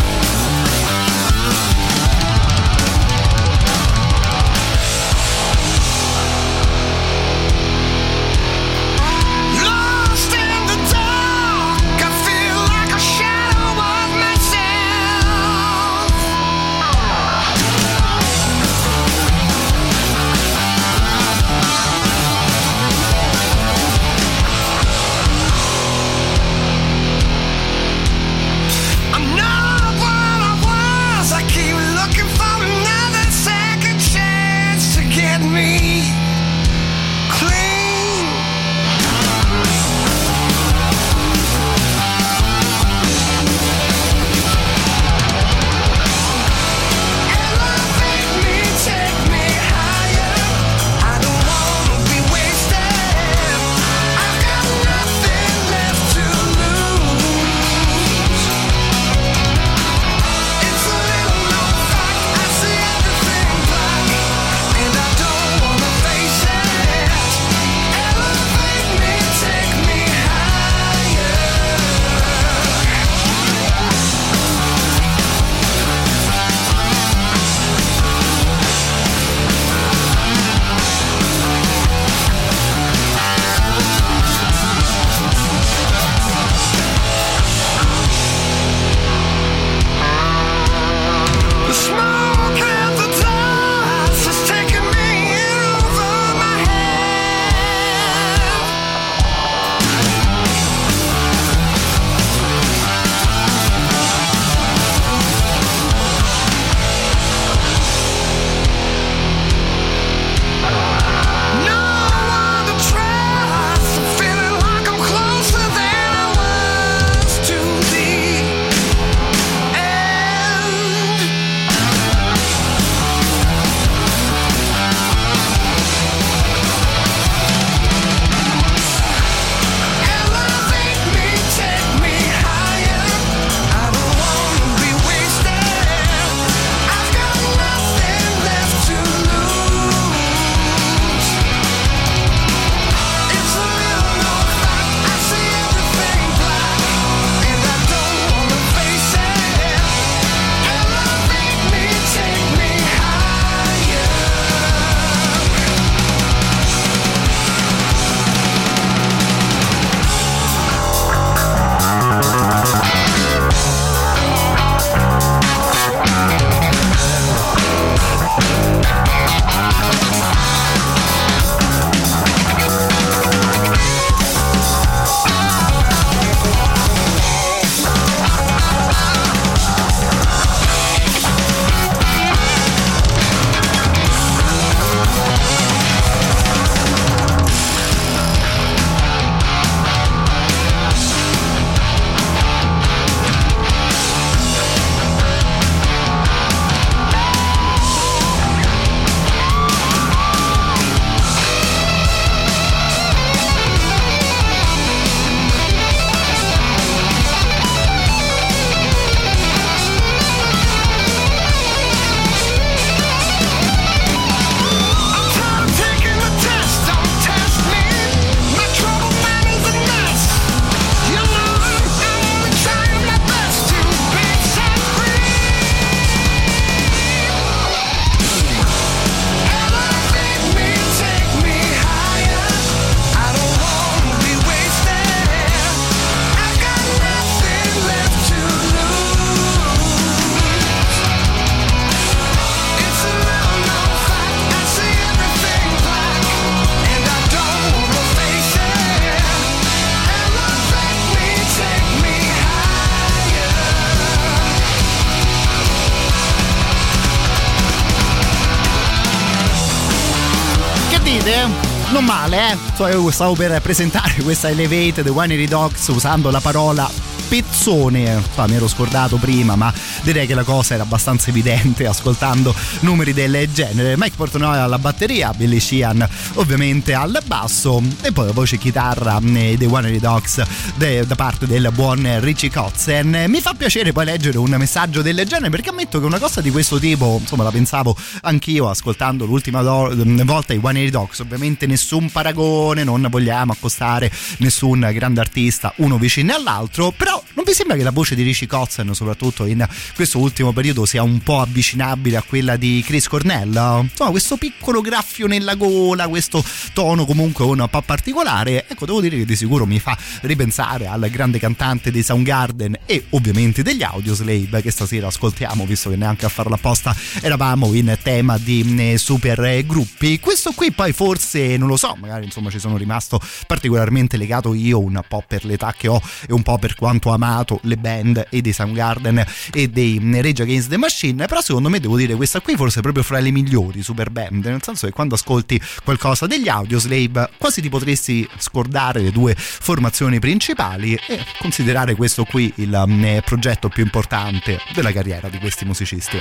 Stavo per presentare questa Elevate The Winery Dogs usando la parola pezzone. So, mi ero scordato prima, ma direi che la cosa era abbastanza evidente ascoltando numeri del genere. Mike Portnoy alla batteria, Billy Sheehan ovviamente al basso e poi la voce chitarra eh, dei Winery Dogs de, da parte del buon Richie Kotzen. Mi fa piacere poi leggere un messaggio del genere perché ammetto che una cosa di questo tipo, insomma, la pensavo anch'io ascoltando l'ultima do- volta i Winery Dogs. Ovviamente nessun paragone, non vogliamo accostare nessun grande artista uno vicino all'altro, però vi sembra che la voce di Richie Kotzen, soprattutto in questo ultimo periodo, sia un po' avvicinabile a quella di Chris Cornell? Insomma, questo piccolo graffio nella gola, questo tono comunque un po' particolare, ecco, devo dire che di sicuro mi fa ripensare al grande cantante dei Soundgarden e ovviamente degli Audioslave che stasera ascoltiamo, visto che neanche a farla apposta eravamo in tema di eh, super gruppi. Questo qui poi forse, non lo so, magari insomma ci sono rimasto particolarmente legato io un po' per l'età che ho e un po' per quanto amato le band e dei Soundgarden e dei Rage Against the Machine, però secondo me devo dire questa qui forse è proprio fra le migliori super band, nel senso che quando ascolti qualcosa degli Audioslave quasi ti potresti scordare le due formazioni principali e considerare questo qui il um, progetto più importante della carriera di questi musicisti.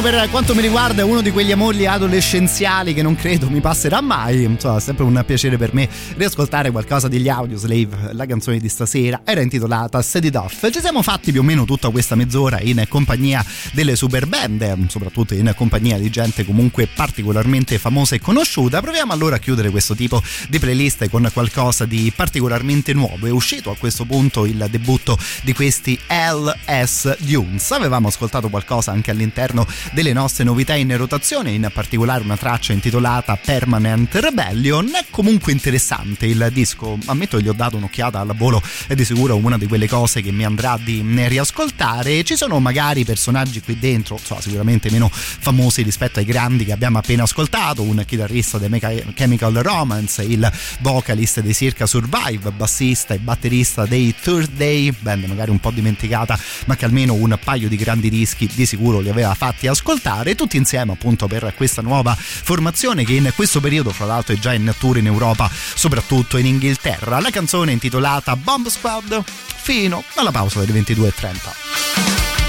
Almeno per quanto mi riguarda è uno di quegli amori adolescenziali che non credo mi passerà mai, insomma è sempre un piacere per me riascoltare qualcosa degli Audioslave, la canzone di stasera. Era intitolata Set It Off, ci siamo fatti più o meno tutta questa mezz'ora in compagnia delle super band, soprattutto in compagnia di gente comunque particolarmente famosa e conosciuta, proviamo allora a chiudere questo tipo di playlist con qualcosa di particolarmente nuovo, è uscito a questo punto il debutto di questi LS Dunes, avevamo ascoltato qualcosa anche all'interno delle nostre novità in rotazione, in particolare una traccia intitolata Permanent Rebellion. È comunque interessante il disco, ammetto che gli ho dato un'occhiata al volo, è di sicuro una di quelle cose che mi andrà di riascoltare. Ci sono magari personaggi qui dentro, so, sicuramente meno famosi rispetto ai grandi che abbiamo appena ascoltato, un chitarrista dei Chemical Romance, il vocalist dei Circa Survive, bassista e batterista dei Third Day, band magari un po' dimenticata, ma che almeno un paio di grandi dischi di sicuro li aveva fatti ascoltare, tutti insieme appunto per questa nuova formazione che in questo periodo fra l'altro è già in tour in Europa, soprattutto in Inghilterra. La canzone è intitolata Bomb Squad fino alla pausa delle 22.30.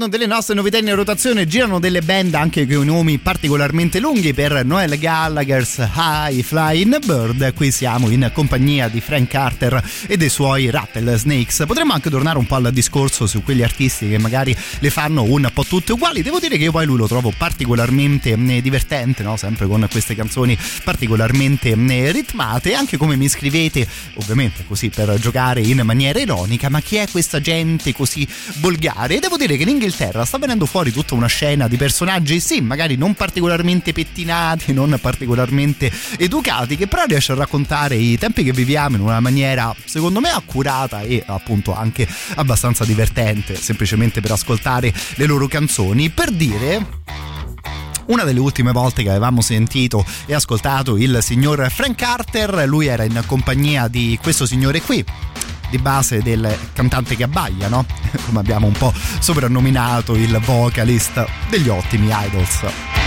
all'interno delle nostre novità in rotazione girano delle band anche con nomi particolarmente lunghi per Noel Gallagher's High Flying Bird. Qui siamo in compagnia di Frank Carter e dei suoi Rattlesnakes. Potremmo anche tornare un po' al discorso su quegli artisti che magari le fanno un po' tutte uguali. Devo dire che io poi lui lo trovo particolarmente eh, divertente, no? sempre con queste canzoni particolarmente eh, ritmate. Anche come mi scrivete, ovviamente così per giocare in maniera ironica, ma chi è questa gente così volgare? Devo dire che in Inghilterra sta venendo fuori tutta una scena di personaggi, sì, magari non particolarmente pettinati, non particolarmente educati, che però riesce a raccontare i tempi che viviamo in una maniera, secondo me, accurata e appunto anche abbastanza divertente, semplicemente per ascoltare le loro canzoni. Per dire una delle ultime volte che avevamo sentito e ascoltato il signor Frank Carter, lui era in compagnia di questo signore qui di base del cantante che abbaglia, no? Come abbiamo un po' soprannominato il vocalist degli ottimi Idols.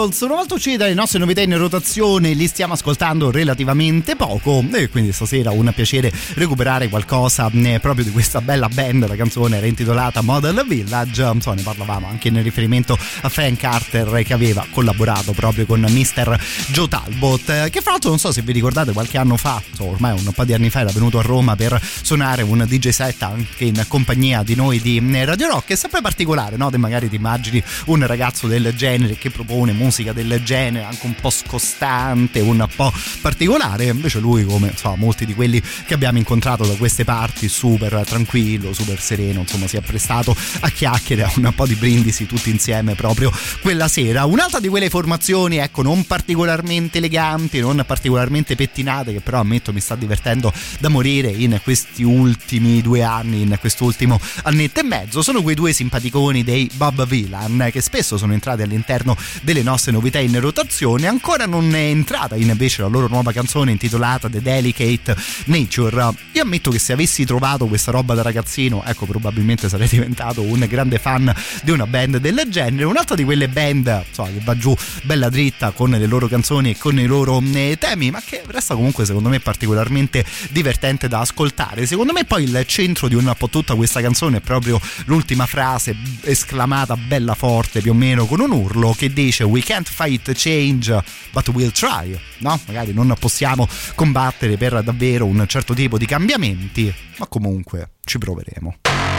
Idols una volta usciti dalle nostre novità in rotazione li stiamo ascoltando relativamente poco e quindi stasera un piacere recuperare qualcosa eh, proprio di questa bella band la canzone era intitolata Model Village insomma ne parlavamo anche in riferimento a Frank Carter che aveva collaborato proprio con Mr. Joe Talbot eh, che fra l'altro non so se vi ricordate qualche anno fa insomma, ormai un po' di anni fa era venuto a Roma per suonare un DJ set anche in compagnia di noi di eh, Radio Rock è sempre particolare no? Te magari ti immagini un ragazzo del genere che propone musica del genere anche un po' scostante un po' particolare. Invece lui come insomma, molti di quelli che abbiamo incontrato da queste parti super tranquillo super sereno insomma si è prestato a chiacchiere a un po' di brindisi tutti insieme proprio quella sera. Un'altra di quelle formazioni ecco non particolarmente eleganti non particolarmente pettinate che però ammetto mi sta divertendo da morire in questi ultimi due anni in quest'ultimo annetto e mezzo. Sono quei due simpaticoni dei Bob Villan che spesso sono entrati all'interno delle nostre novità in rotazione. Ancora non è entrata invece la loro nuova canzone intitolata The Delicate Nature. Io ammetto che se avessi trovato questa roba da ragazzino, ecco, probabilmente sarei diventato un grande fan di una band del genere. Un'altra di quelle band insomma, che va giù bella dritta con le loro canzoni e con i loro eh, temi, ma che resta comunque secondo me particolarmente divertente da ascoltare. Secondo me poi il centro di un po' tutta questa canzone è proprio l'ultima frase esclamata bella forte più o meno con un urlo che dice We can't fight change but we'll try. No? Magari non possiamo combattere per davvero un certo tipo di cambiamenti, ma comunque ci proveremo.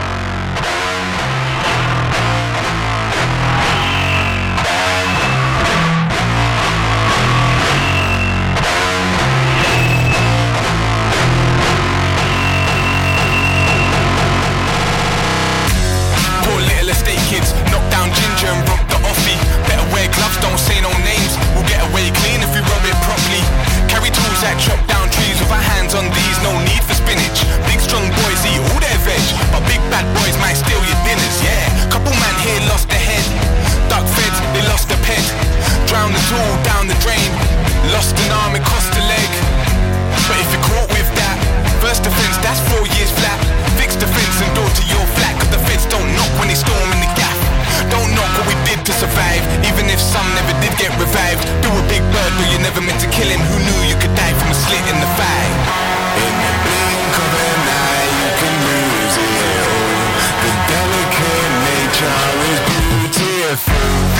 Never get revived. Do a big bird, but you never meant to kill him. Who knew you could die from a slit in the thigh? In the blink of an eye, you can lose it all. The delicate nature is beautiful.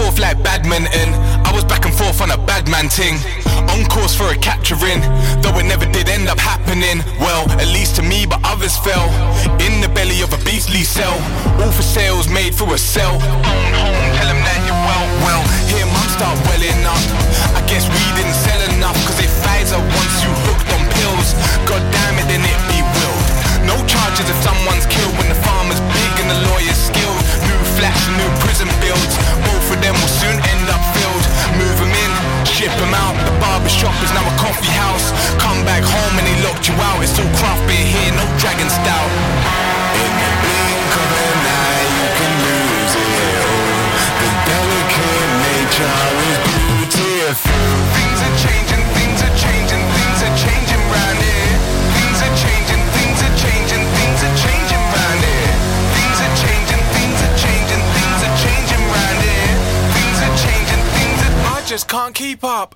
Forth like badminton. I was back and forth on a bad man ting. On course for a capturing, though it never did end up happening. Well, at least to me, but others fell in the belly of a beastly cell. All for sales made through a cell. Own home, tell 'em that you're well. Well, here mum start welling up. I guess we didn't sell enough, cause if Pfizer once you hooked on pills, god damn it, then it be willed. No charges if someone's killed when the farmer's big and the lawyer's skilled. New flats new prison builds. Them will soon end up filled. Move 'em in, ship 'em out. The barber shop is now a coffee house. Come back home and they locked you out. It's all craft beer here, no dragon stout. In the blink of an eye, you can lose it all. The delicate nature is beautiful. Just can't keep up.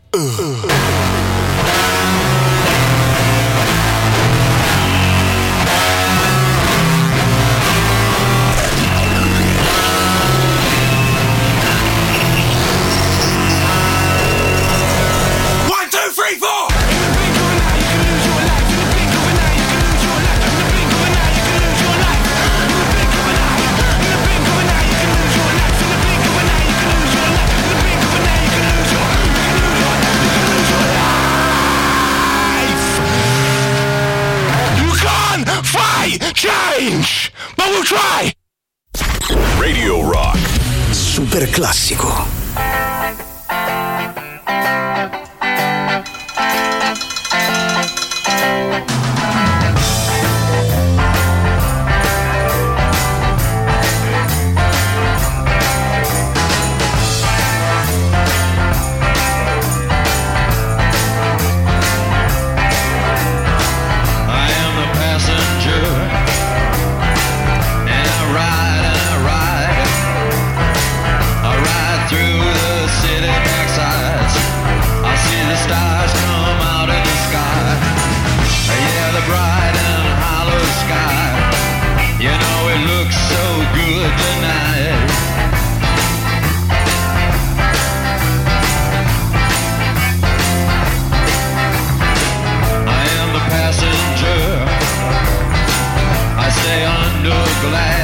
But we'll try. Radio Rock. Super classico. Glass.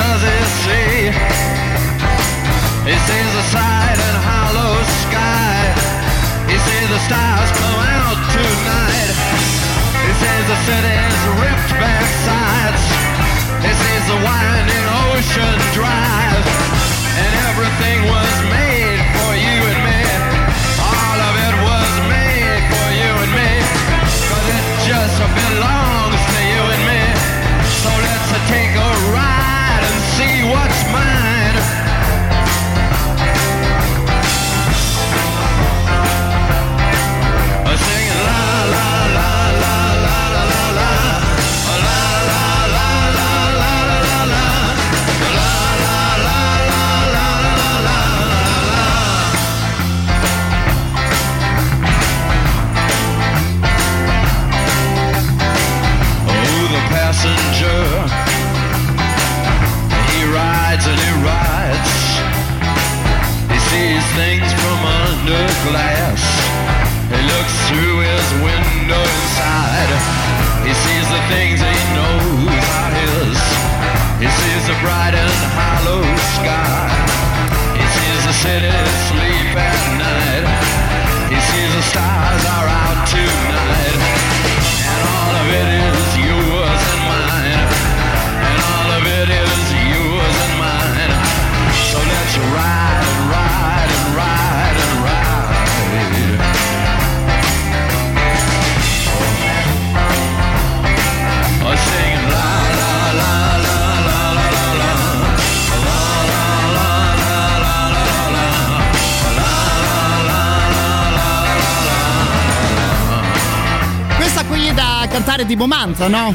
Does he see? He sees the side and hollow sky. He sees the stars come out tonight. He sees the city's ripped back sides. He sees the winding ocean drive. And everything was made glass. He looks through his window inside. He sees the things he knows are his. He sees the bright and hollow sky. He sees the city sleep at night. He sees the stars are out tonight. Cantare tipo mantra, no?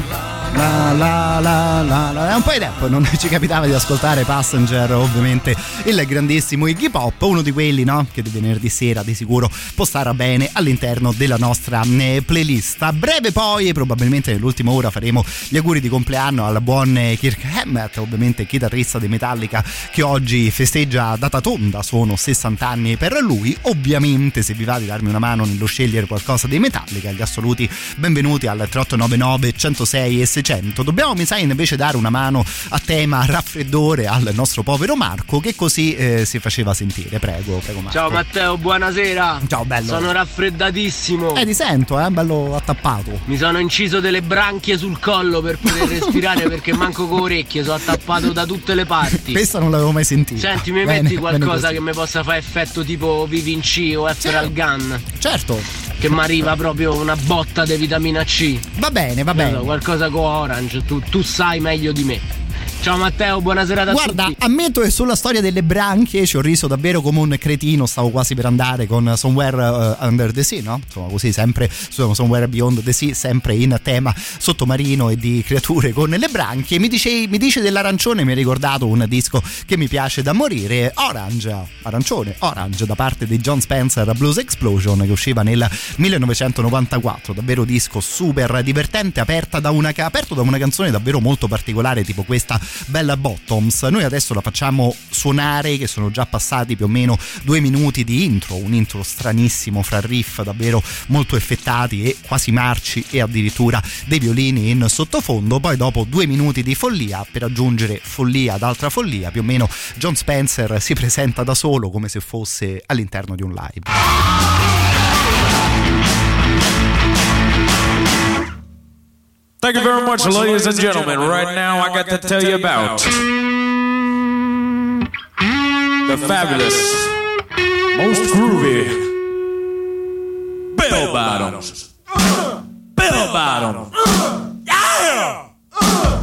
La la la la la. È un po' di tempo, non ci capitava di ascoltare Passenger, ovviamente il grandissimo Iggy Pop, uno di quelli, no? Che di venerdì sera di sicuro può stare bene all'interno della nostra eh, playlist. A breve poi, probabilmente nell'ultima ora, faremo gli auguri di compleanno al buon eh, Kirk Hammett, ovviamente chitarrista di Metallica, che oggi festeggia data tonda, sono 60 anni per lui. Ovviamente, se vi va di darmi una mano nello scegliere qualcosa di Metallica, gli assoluti benvenuti al 3899 106 e 600. Dobbiamo, mi sa, invece dare una mano a tema raffreddore al nostro povero Marco, che così eh, si faceva sentire. Prego, prego Marco. Ciao Matteo, buonasera. Ciao bello. Sono raffreddatissimo. Eh, ti sento, eh, bello attappato. Mi sono inciso delle branchie sul collo per poter respirare perché manco con orecchie, sono attappato da tutte le parti. Questa non l'avevo mai sentita. Senti, mi Bene, metti qualcosa che mi possa fare effetto tipo Vivinci o Ethereal Gun? Certo. Che mi arriva proprio una botta di vitamina C. Va bene, va bene. qualcosa con Orange, tu, tu sai meglio di me. Ciao Matteo, buona serata a Guarda, tutti. ammetto che sulla storia delle branchie ci ho riso davvero come un cretino, stavo quasi per andare con Somewhere uh, Under the Sea, no? Insomma, così sempre su Somewhere Beyond the Sea, sempre in tema sottomarino e di creature con le branchie. Mi dice, mi dice dell'arancione, mi ha ricordato un disco che mi piace da morire, Orange, arancione, Orange, da parte di John Spencer Blues Explosion, che usciva nel 1994, davvero disco super divertente, aperta da una, aperto da una canzone davvero molto particolare, tipo questa Bella Bottoms. Noi adesso la facciamo suonare, che sono già passati più o meno due minuti di intro, un intro stranissimo fra riff davvero molto effettati e quasi marci e addirittura dei violini in sottofondo. Poi dopo due minuti di follia, per aggiungere follia ad altra follia, più o meno John Spencer si presenta da solo come se fosse all'interno di un live. Thank you very much, ladies and gentlemen. Right now, I got to tell you about the fabulous, most groovy bell bottoms. Bell bell bottom. Yeah!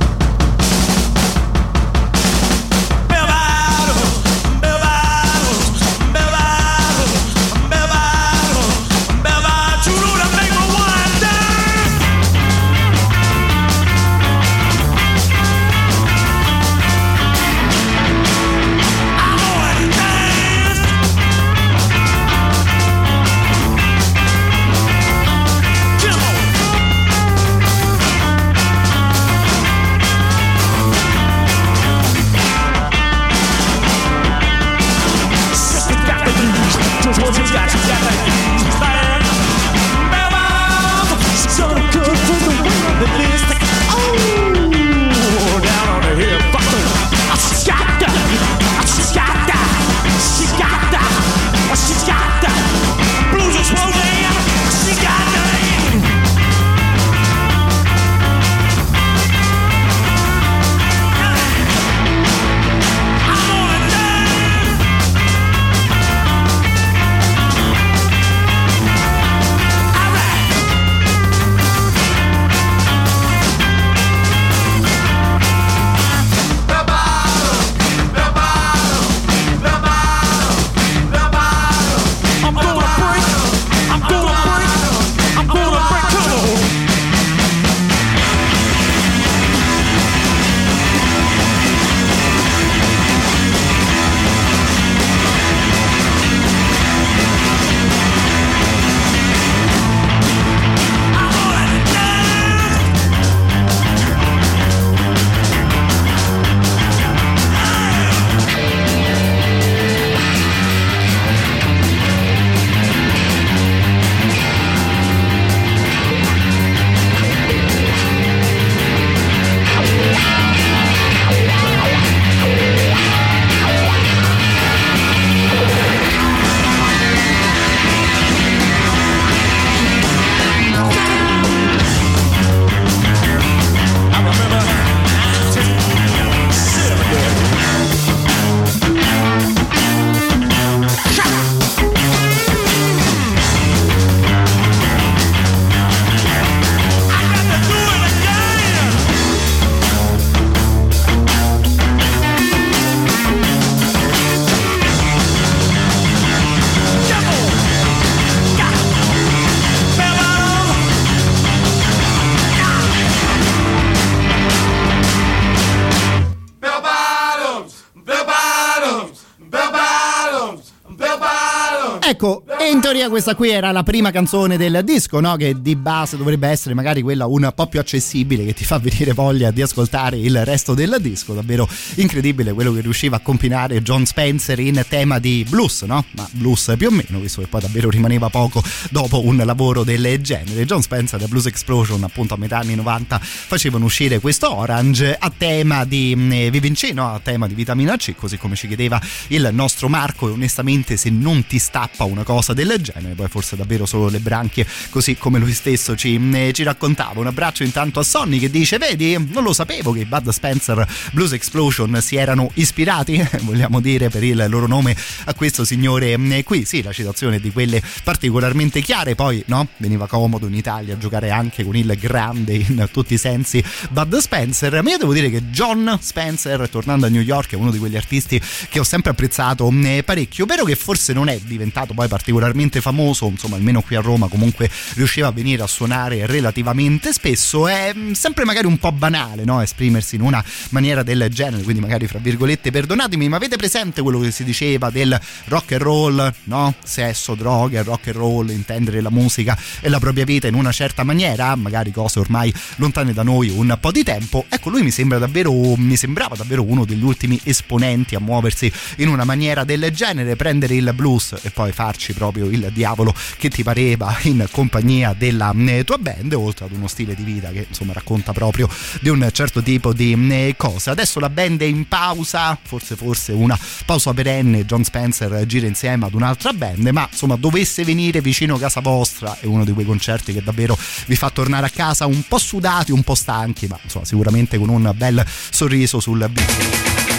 Questa qui era la prima canzone del disco, no? Che di base dovrebbe essere magari quella un po' più accessibile, che ti fa venire voglia di ascoltare il resto del disco. Davvero incredibile quello che riusciva a combinare John Spencer in tema di blues, no? Ma blues più o meno, visto che poi davvero rimaneva poco dopo un lavoro del genere. John Spencer e Blues Explosion, appunto a metà anni 90, facevano uscire questo Orange a tema di eh, Vivinci, no? A tema di vitamina C, così come ci chiedeva il nostro Marco. E onestamente, se non ti stappa una cosa del genere, poi forse davvero solo le branchie, così come lui stesso ci, eh, ci raccontava. Un abbraccio intanto a Sonny che dice: Vedi, non lo sapevo che i Bud Spencer Blues Explosion si erano ispirati, vogliamo dire per il loro nome, a questo signore eh, qui. Sì, la citazione di quelle particolarmente chiare. Poi, no, veniva comodo in Italia giocare anche con il grande in tutti i sensi Bud Spencer. Ma io devo dire che John Spencer, tornando a New York, è uno di quegli artisti che ho sempre apprezzato eh, parecchio. Vero che forse non è diventato poi particolarmente famoso, insomma, almeno qui a Roma comunque riusciva a venire a suonare relativamente spesso. È mm, sempre magari un po' banale, no? Esprimersi in una maniera del genere, quindi magari fra virgolette perdonatemi, ma avete presente quello che si diceva del rock and roll, no? Sesso, droghe, rock and roll, intendere la musica e la propria vita in una certa maniera, magari cose ormai lontane da noi un po' di tempo. Ecco, lui mi sembra davvero mi sembrava davvero uno degli ultimi esponenti a muoversi in una maniera del genere, prendere il blues e poi farci proprio il diavolo che ti pareva in compagnia della eh, tua band, oltre ad uno stile di vita che insomma racconta proprio di un certo tipo di eh, cose. Adesso la band è in pausa, forse forse una pausa perenne, John Spencer gira insieme ad un'altra band, ma insomma dovesse venire vicino a casa vostra è uno di quei concerti che davvero vi fa tornare a casa un po' sudati, un po' stanchi, ma insomma sicuramente con un bel sorriso sul viso.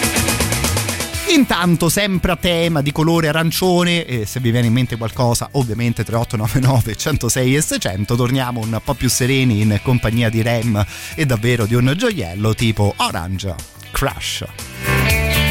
Intanto, sempre a tema di colore arancione, e se vi viene in mente qualcosa, ovviamente 3899 106 e 600, torniamo un po' più sereni in compagnia di Rem e davvero di un gioiello tipo Orange Crush.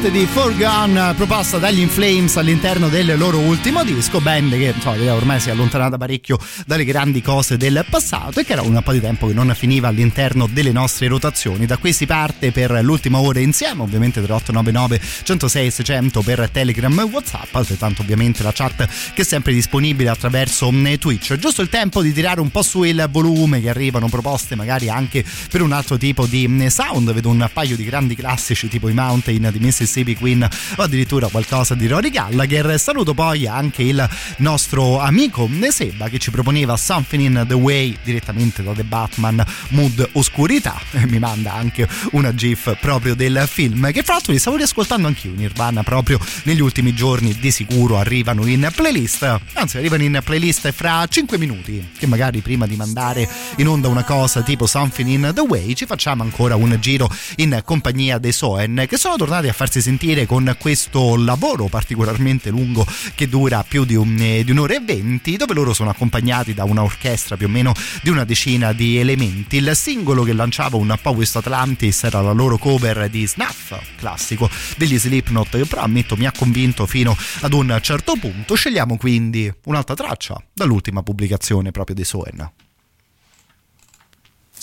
Parte di Forgone proposta dagli Inflames all'interno del loro ultimo disco, band che insomma, ormai si è allontanata parecchio dalle grandi cose del passato e che era un po' di tempo che non finiva all'interno delle nostre rotazioni. Da qui si parte per l'ultima ora insieme, ovviamente 3899 106 600 per Telegram e Whatsapp, altrettanto ovviamente la chat che è sempre disponibile attraverso mm, Twitch. Giusto il tempo di tirare un po' su il volume che arrivano proposte magari anche per un altro tipo di mm, sound, vedo un paio di grandi classici tipo i Mountain di Mississippi Queen o addirittura qualcosa di Rory Gallagher. Saluto poi anche il nostro amico Seba che ci proponeva Something in the Way direttamente da The Batman Mood Oscurità mi manda anche una gif proprio del film che fra l'altro li stavo riascoltando anch'io Nirvana proprio negli ultimi giorni di sicuro arrivano in playlist anzi arrivano in playlist fra 5 minuti che magari prima di mandare in onda una cosa tipo Something in the Way ci facciamo ancora un giro in compagnia dei Soen che sono tornati a farsi sentire con questo lavoro particolarmente lungo che dura più di, un, eh, di un'ora e venti, dove loro sono accompagnati da un'orchestra più o meno di una decina di elementi. Il singolo che lanciava un po' questo Atlantis era la loro cover di Snuff, classico degli Slipknot, che però ammetto mi ha convinto fino ad un certo punto. Scegliamo quindi un'altra traccia dall'ultima pubblicazione proprio di Soen.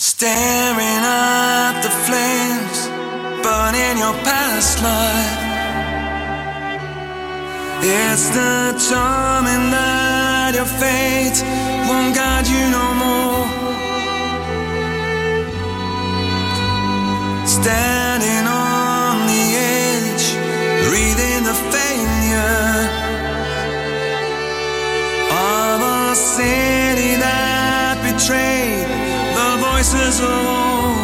Staring at the flames burning your past life. It's the charming that your fate won't guide you no more. Standing on the edge, breathing the failure of a city that betrayed the voices of old.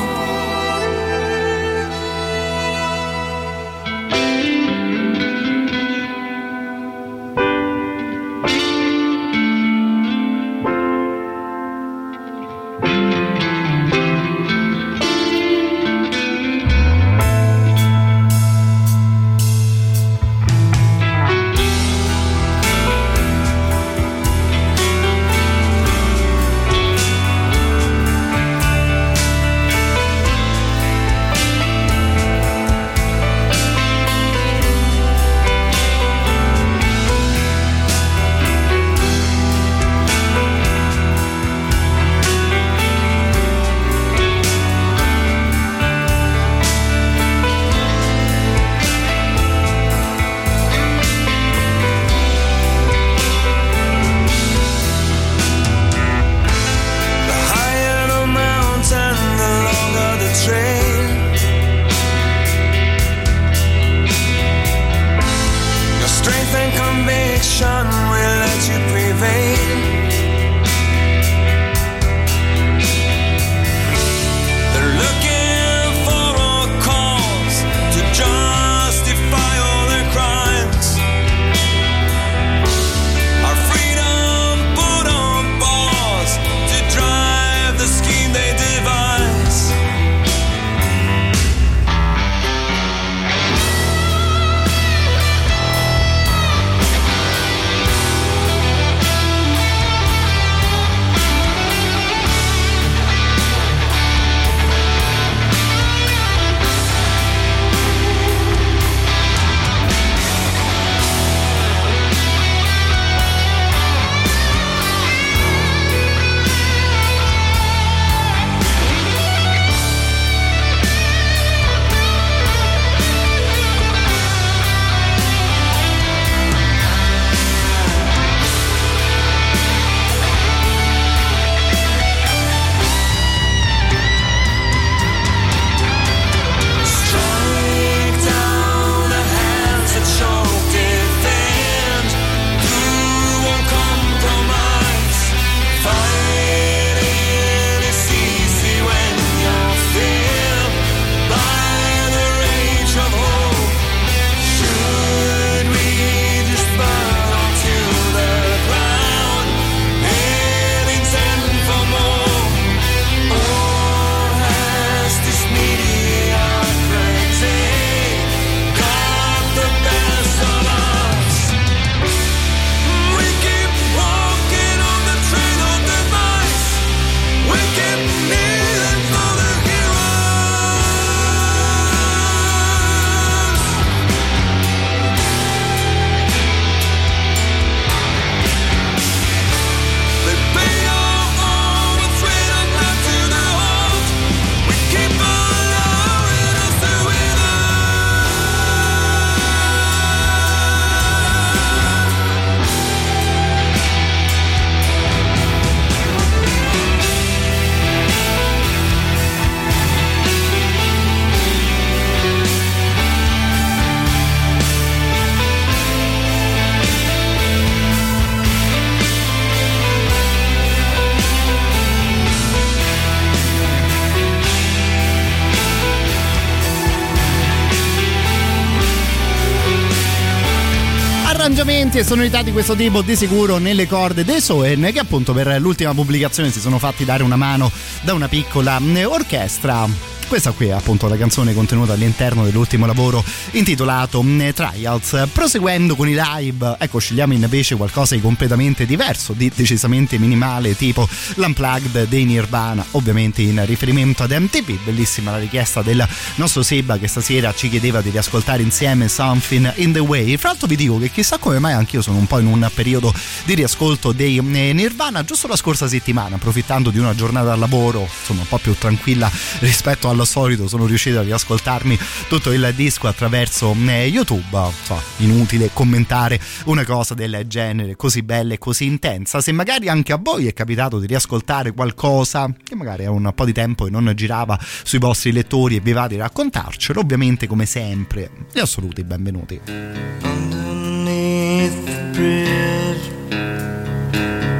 Arrangiamenti e sonorità di questo tipo di sicuro nelle corde dei Soen che appunto per l'ultima pubblicazione si sono fatti dare una mano da una piccola mm, orchestra questa qui è appunto la canzone contenuta all'interno dell'ultimo lavoro intitolato mm, Trials. Proseguendo con i live, ecco, scegliamo invece qualcosa di completamente diverso, di decisamente minimale, tipo l'Unplugged dei Nirvana, ovviamente in riferimento ad MTV. Bellissima la richiesta del nostro Seba che stasera ci chiedeva di riascoltare insieme Something in the Way. Fra l'altro vi dico che chissà come mai anch'io sono un po' in un periodo di riascolto dei eh, Nirvana, giusto la scorsa settimana, approfittando di una giornata al lavoro, insomma un po' più tranquilla rispetto al solito, sono riuscito a riascoltarmi tutto il disco attraverso eh, YouTube. So, inutile commentare una cosa del genere così bella e così intensa. Se magari anche a voi è capitato di riascoltare qualcosa che magari è un po' di tempo e non girava sui vostri lettori e vi va di raccontarcelo, ovviamente come sempre, gli assoluti benvenuti.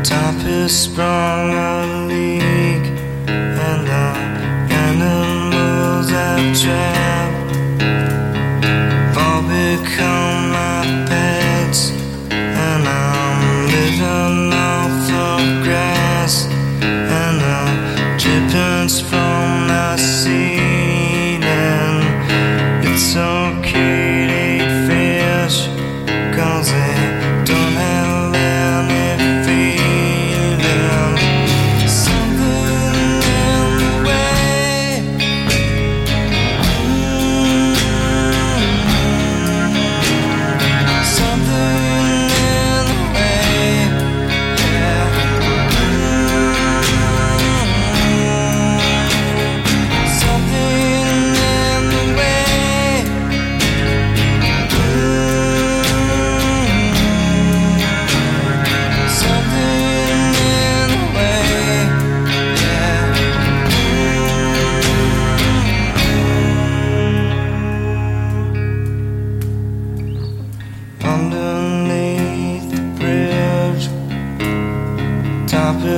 Top is sprung a leak, and animals I've trapped. All become my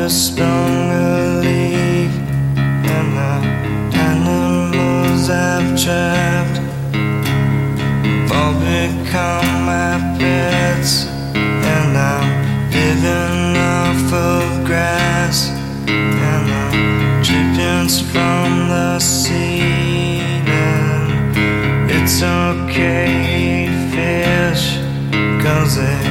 is sprung a leak, and the animals I've trapped all become my pets, and I'm living off of grass and the drippings from the ceiling. It's okay, fish, cause they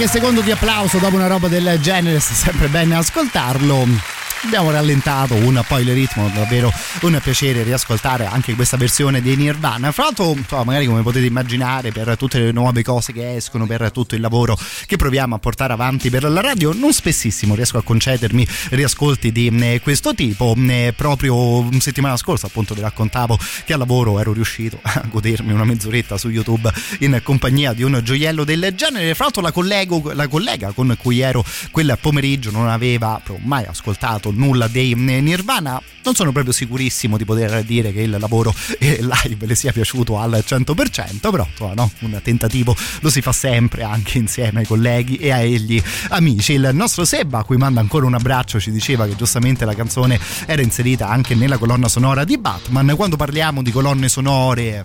qualche secondo di applauso dopo una roba del genere sta sempre bene ascoltarlo. Abbiamo rallentato un po' il ritmo, davvero un piacere riascoltare anche questa versione di Nirvana. Fra l'altro, magari come potete immaginare, per tutte le nuove cose che escono, per tutto il lavoro che proviamo a portare avanti per la radio, non spessissimo riesco a concedermi riascolti di eh, questo tipo. Eh, Proprio settimana scorsa, appunto, vi raccontavo che al lavoro ero riuscito a godermi una mezz'oretta su YouTube in compagnia di un gioiello del genere. Fra l'altro, la, collego- la collega con cui ero quel pomeriggio non aveva mai ascoltato nulla dei Nirvana. Non sono proprio sicurissimo di poter dire che il lavoro live le sia piaciuto al 100%, però no, un tentativo lo si fa sempre anche insieme ai colleghi e agli amici. Il nostro Seba, a cui manda ancora un abbraccio, ci diceva che giustamente la canzone era inserita anche nella colonna sonora di Batman. Quando parliamo di colonne sonore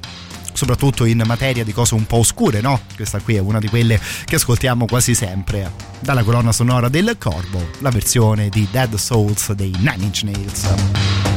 soprattutto in materia di cose un po' oscure, no? Questa qui è una di quelle che ascoltiamo quasi sempre dalla colonna sonora del Corvo, la versione di Dead Souls dei Nine Inch Nails.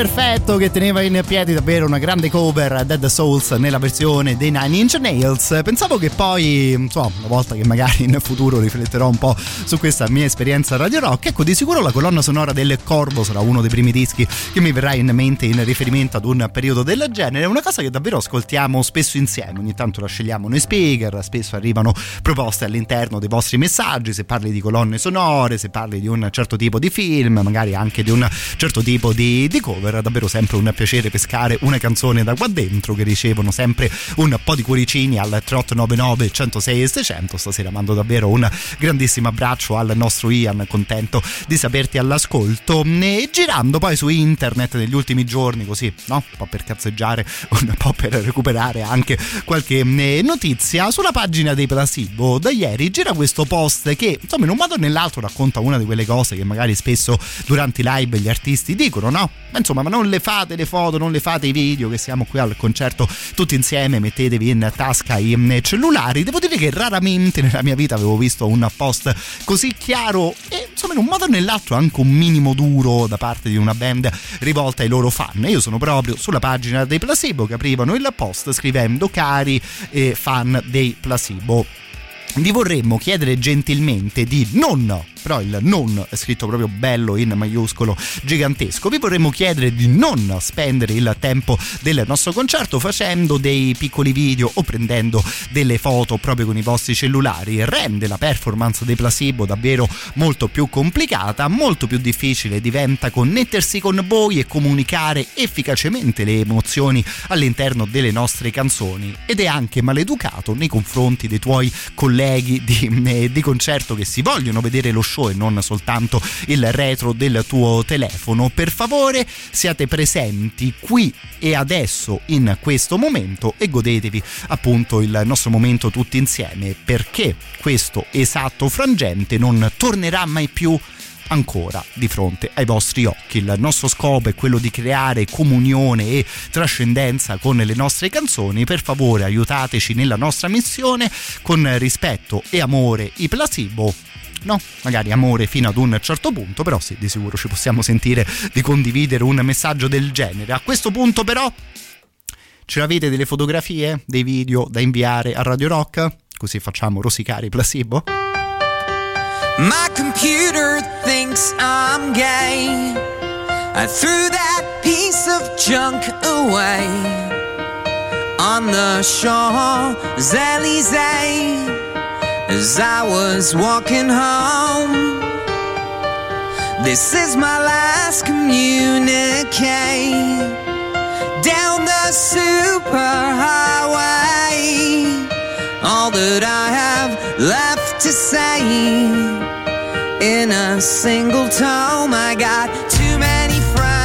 Beat davvero perfetto che teneva in piedi davvero una grande cover Dead Souls nella versione dei Nine Inch Nails. Pensavo che poi, insomma, una volta che magari in futuro rifletterò un po' su questa mia esperienza radio rock, ecco di sicuro la colonna sonora del Corvo sarà uno dei primi dischi che mi verrà in mente in riferimento ad un periodo del genere. È una cosa che davvero ascoltiamo spesso insieme, ogni tanto la scegliamo noi speaker, spesso arrivano proposte all'interno dei vostri messaggi, se parli di colonne sonore, se parli di un certo tipo di film, magari anche di un certo tipo di di, di cover, davvero sempre un piacere pescare una canzone da qua dentro che ricevono sempre un po' di cuoricini al 3899 106 e 600. Stasera mando davvero un grandissimo abbraccio al nostro Ian, contento di saperti all'ascolto. E girando poi su internet negli ultimi giorni, così, no? Un po' per cazzeggiare, un po' per recuperare anche qualche eh, notizia, sulla pagina dei Placebo da ieri gira questo post che, insomma, in un modo o nell'altro racconta una di quelle cose che magari spesso durante i live gli artisti dicono, no? Ma insomma, ma non le fate le foto, non le fate i video, che siamo qui al concerto tutti insieme, mettetevi in tasca i mm, cellulari. Devo dire che raramente nella mia vita avevo visto un post così chiaro e insomma in un modo o nell'altro anche un minimo duro da parte di una band rivolta ai loro fan. Io sono proprio sulla pagina dei Placebo che aprivano il post scrivendo cari eh, fan dei Placebo. Vi vorremmo chiedere gentilmente di non però il non è scritto proprio bello in maiuscolo gigantesco. Vi vorremmo chiedere di non spendere il tempo del nostro concerto facendo dei piccoli video o prendendo delle foto proprio con i vostri cellulari. Rende la performance dei placebo davvero molto più complicata, molto più difficile diventa connettersi con voi e comunicare efficacemente le emozioni all'interno delle nostre canzoni ed è anche maleducato nei confronti dei tuoi colleghi di, di concerto che si vogliono vedere lo show e non soltanto il retro del tuo telefono. Per favore siate presenti qui e adesso in questo momento e godetevi appunto il nostro momento tutti insieme perché questo esatto frangente non tornerà mai più ancora di fronte ai vostri occhi. Il nostro scopo è quello di creare comunione e trascendenza con le nostre canzoni. Per favore aiutateci nella nostra missione con rispetto e amore i placebo no? Magari amore fino ad un certo punto, però sì, di sicuro ci possiamo sentire di condividere un messaggio del genere. A questo punto però ce l'avete delle fotografie, dei video da inviare a Radio Rock? Così facciamo rosicare i placebo? My computer thinks I'm gay. I threw that piece of junk away on the Champs-Élysées as I was walking home. This is my last communique down the superhighway. All that I have left to say in a single tome. I got too many friends,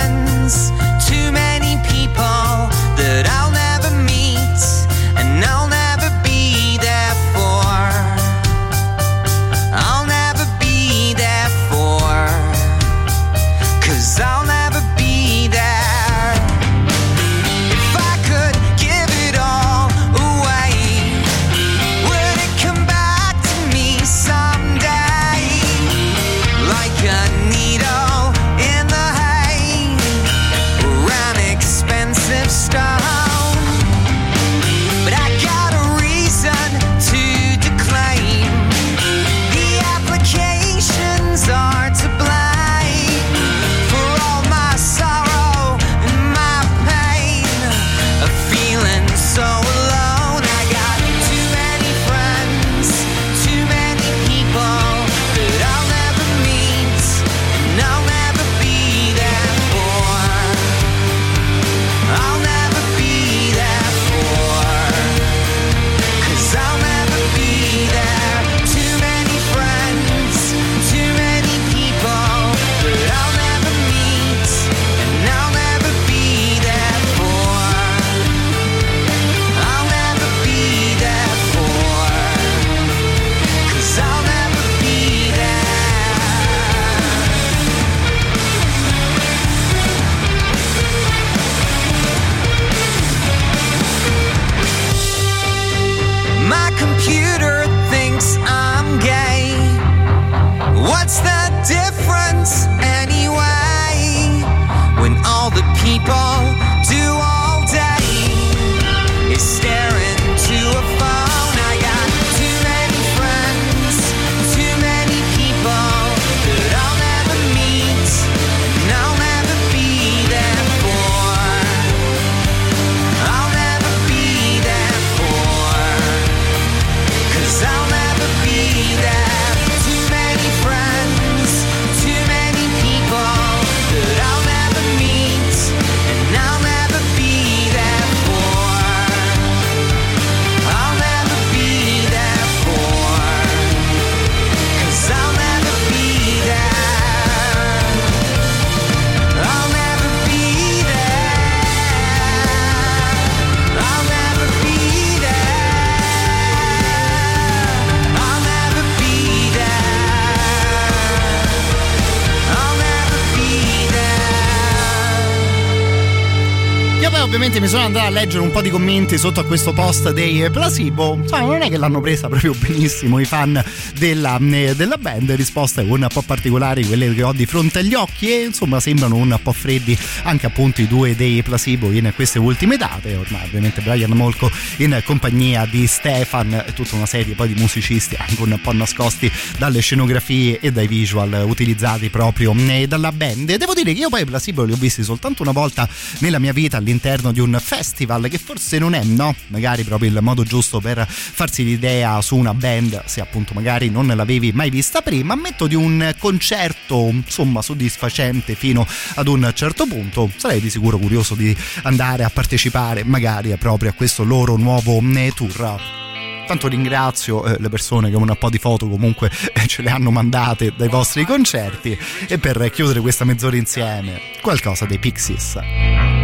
ovviamente mi sono andato a leggere un po' di commenti sotto a questo post dei Placebo. Insomma, non è che l'hanno presa proprio benissimo i fan della, eh, della band. Risposte un po' particolari, quelle che ho di fronte agli occhi, e insomma sembrano un po' freddi anche appunto i due dei Placebo in queste ultime date. Ormai ovviamente Brian Molko in compagnia di Stefan e tutta una serie poi di musicisti anche un po' nascosti dalle scenografie e dai visual utilizzati proprio eh, dalla band. Devo dire che io poi i Placebo li ho visti soltanto una volta nella mia vita all'interno di un festival che forse non è, no? Magari proprio il modo giusto per farsi l'idea su una band se appunto magari non l'avevi mai vista prima. Ammetto di un concerto insomma soddisfacente fino ad un certo punto. Sarei di sicuro curioso di andare a partecipare magari proprio a questo loro nuovo eh, tour. Tanto ringrazio eh, le persone che un po' di foto comunque eh, ce le hanno mandate dai vostri concerti e per chiudere questa mezz'ora insieme qualcosa dei Pixies.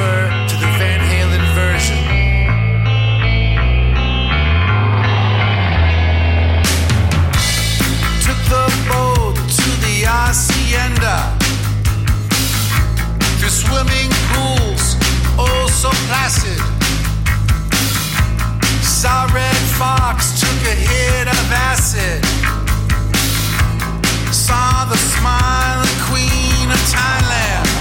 She to the Van Halen version. Took the boat to the hacienda. Through swimming pools, oh so placid. Saw Red Fox, took a hit of acid. Saw the smiling queen of Thailand.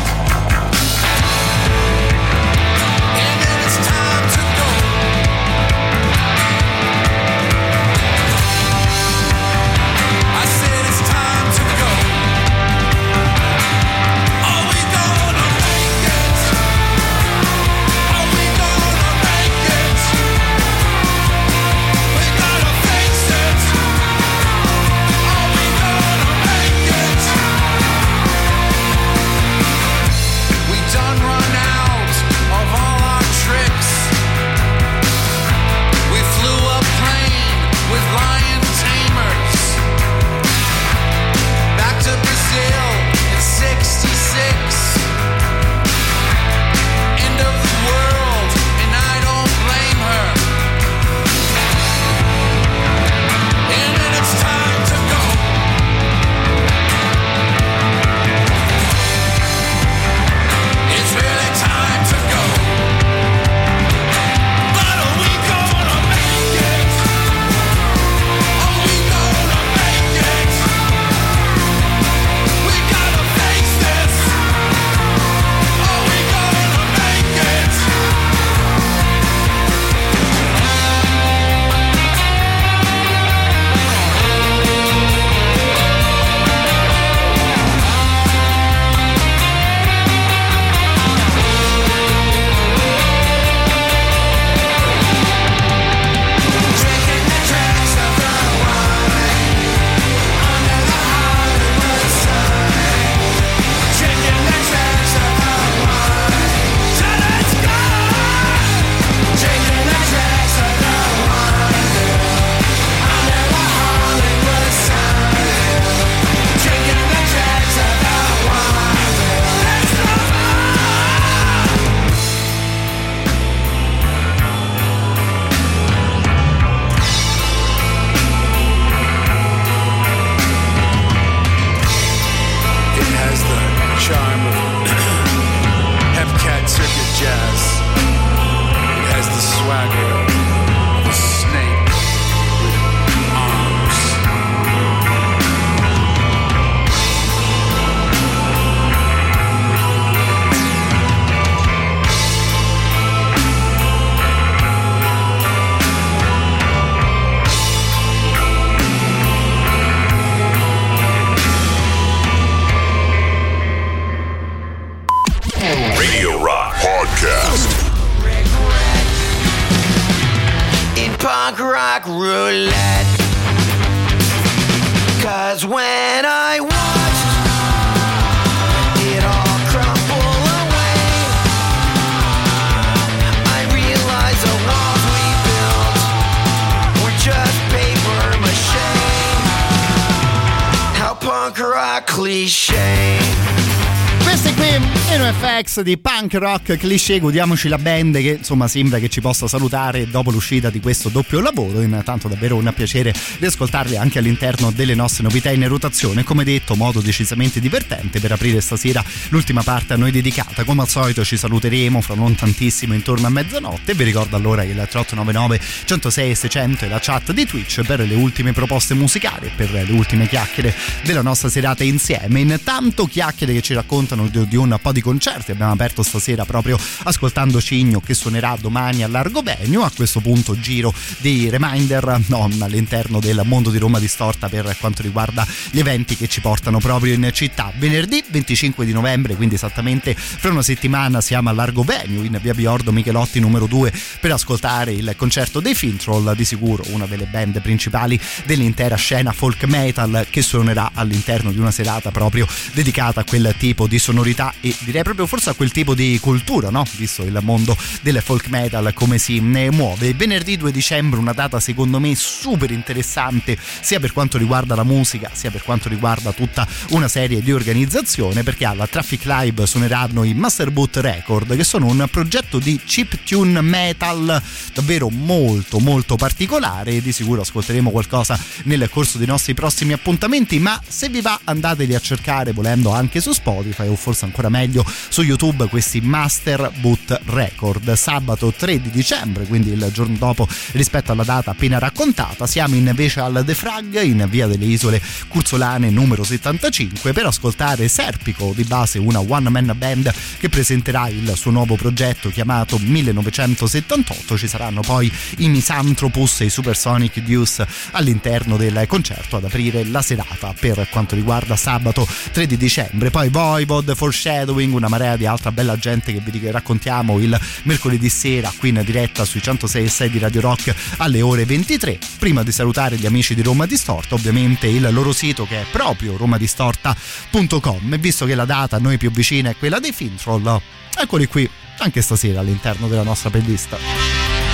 Di punk rock cliché, godiamoci la band che insomma sembra che ci possa salutare dopo l'uscita di questo doppio lavoro. Intanto davvero un piacere di ascoltarli anche all'interno delle nostre novità in rotazione. Come detto, modo decisamente divertente per aprire stasera l'ultima parte a noi dedicata. Come al solito ci saluteremo fra non tantissimo intorno a mezzanotte. Vi ricordo allora il 3899 106 600 e la chat di Twitch per le ultime proposte musicali, per le ultime chiacchiere della nostra serata insieme. Intanto chiacchiere che ci raccontano di un po' di concerti. Abbiamo aperto stasera proprio ascoltando Cigno che suonerà domani all'Argobenio. A questo punto giro dei reminder non all'interno del mondo di Roma Distorta per quanto riguarda gli eventi che ci portano proprio in città. Venerdì 25 di novembre, quindi esattamente fra una settimana siamo all'Argobenio in via Biordo Michelotti numero 2 per ascoltare il concerto dei Fintroll, di sicuro una delle band principali dell'intera scena folk metal che suonerà all'interno di una serata proprio dedicata a quel tipo di sonorità e direi proprio forse a quel tipo di cultura, no? Visto il mondo del folk metal come si ne muove. Venerdì 2 dicembre una data secondo me super interessante sia per quanto riguarda la musica sia per quanto riguarda tutta una serie di organizzazione perché alla Traffic Live suoneranno i Master Boot Record che sono un progetto di chip tune metal davvero molto molto particolare e di sicuro ascolteremo qualcosa nel corso dei nostri prossimi appuntamenti ma se vi va andateli a cercare volendo anche su Spotify o forse ancora meglio su YouTube questi Master Boot Record. Sabato 3 di dicembre quindi il giorno dopo rispetto alla data appena raccontata siamo invece al The Frag in via delle isole Curzolane numero 75 per ascoltare Serpico di base una one man band che presenterà il suo nuovo progetto chiamato 1978 ci saranno poi i Misanthropus e i Supersonic Deuce all'interno del concerto ad aprire la serata. Per quanto riguarda sabato 3 di dicembre poi Voivod Foreshadowing una marea di altra bella gente che vi raccontiamo il mercoledì sera qui in diretta sui 106.6 di Radio Rock alle ore 23 prima di salutare gli amici di Roma Distorta ovviamente il loro sito che è proprio romadistorta.com e visto che la data a noi più vicina è quella dei Fintroll eccoli qui anche stasera all'interno della nostra playlist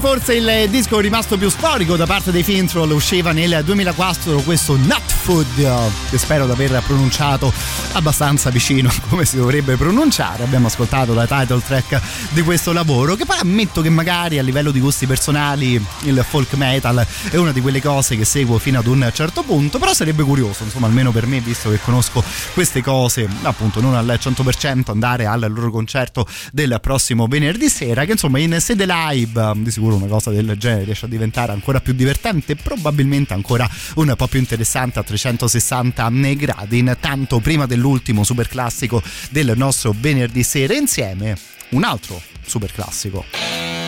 Forse il disco rimasto più storico da parte dei Fintroll, usciva nel 2004 questo Nut Food, che spero di aver pronunciato abbastanza vicino come si dovrebbe pronunciare. Abbiamo ascoltato la title track di questo lavoro, che poi ammetto che magari a livello di gusti personali il folk metal è una di quelle cose che seguo fino ad un certo punto, però sarebbe curioso, insomma, almeno per me, visto che conosco queste cose, appunto non al 100%, andare al loro concerto del prossimo venerdì sera, che insomma in sede live di sicuro una cosa del genere riesce a diventare ancora più divertente e probabilmente ancora un po' più interessante a 360 gradi. Intanto prima dell'ultimo super classico del nostro venerdì sera insieme un altro super classico.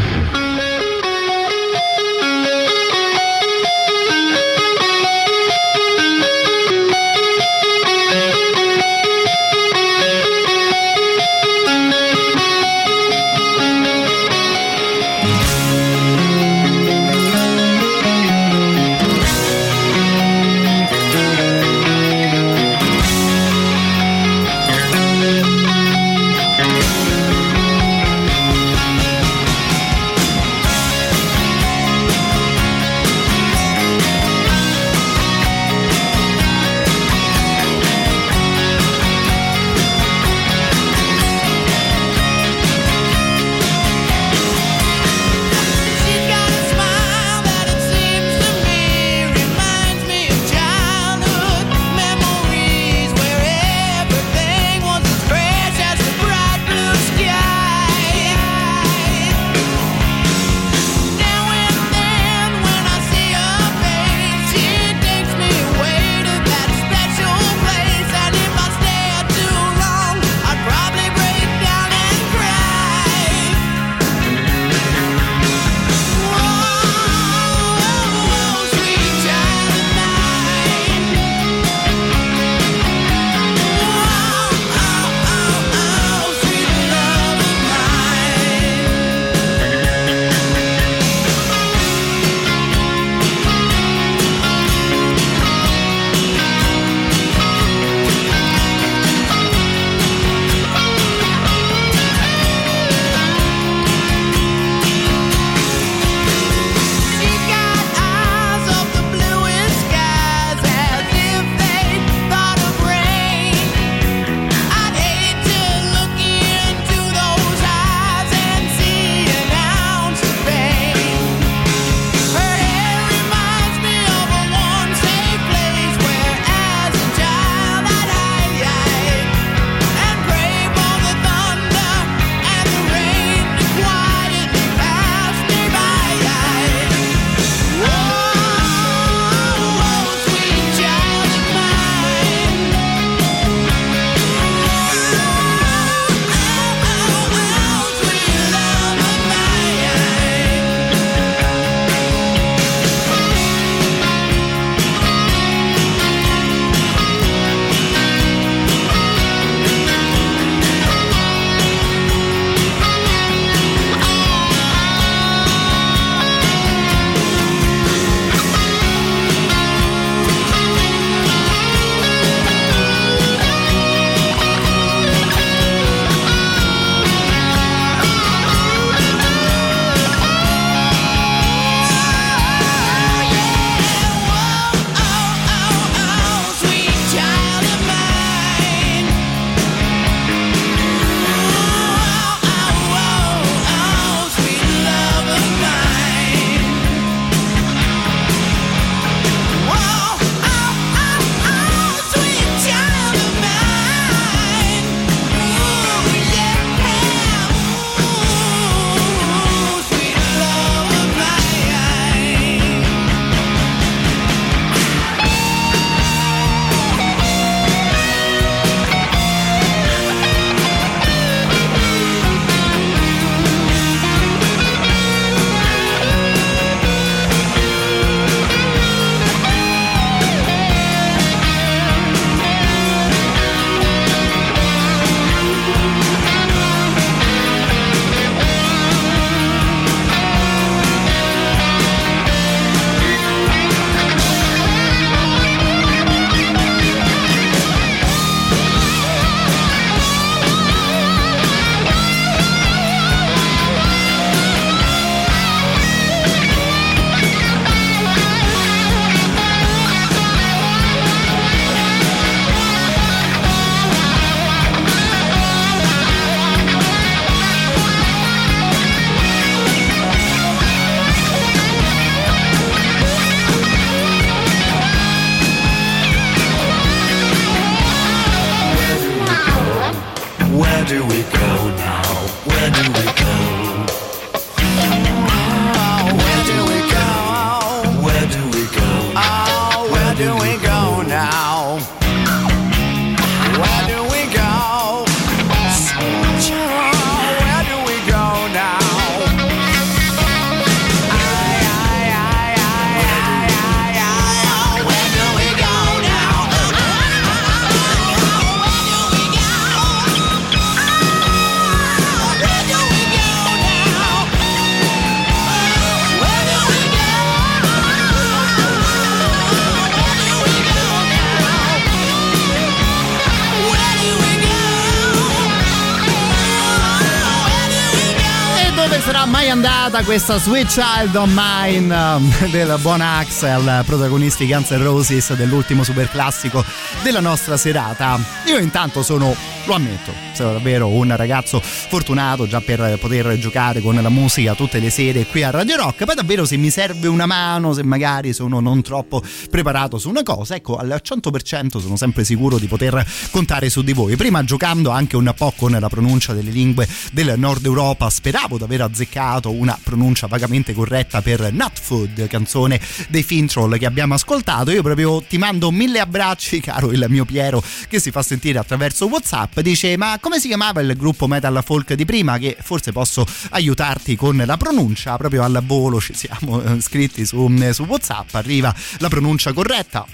Questa Sweet Child of Mine um, del buon Axel, protagonisti Guns N' Roses dell'ultimo super classico della nostra serata? Io intanto sono, lo ammetto, sono davvero un ragazzo fortunato già per poter giocare con la musica tutte le sere qui a Radio Rock, poi davvero se mi serve una mano, se magari sono non troppo preparato su una cosa, ecco al 100% sono sempre sicuro di poter contare su di voi. Prima giocando anche un po' con la pronuncia delle lingue del nord Europa, speravo di aver azzeccato una pronuncia vagamente corretta per Nut Food, canzone dei Fintroll che abbiamo ascoltato. Io proprio ti mando mille abbracci, caro il mio Piero, che si fa sentire attraverso WhatsApp. Dice: Ma come si chiamava il gruppo metal folk di prima? Che forse posso aiutarti con la pronuncia. Proprio al volo ci siamo eh, scritti su, su WhatsApp. Arriva la pronuncia corretta.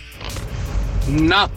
Nut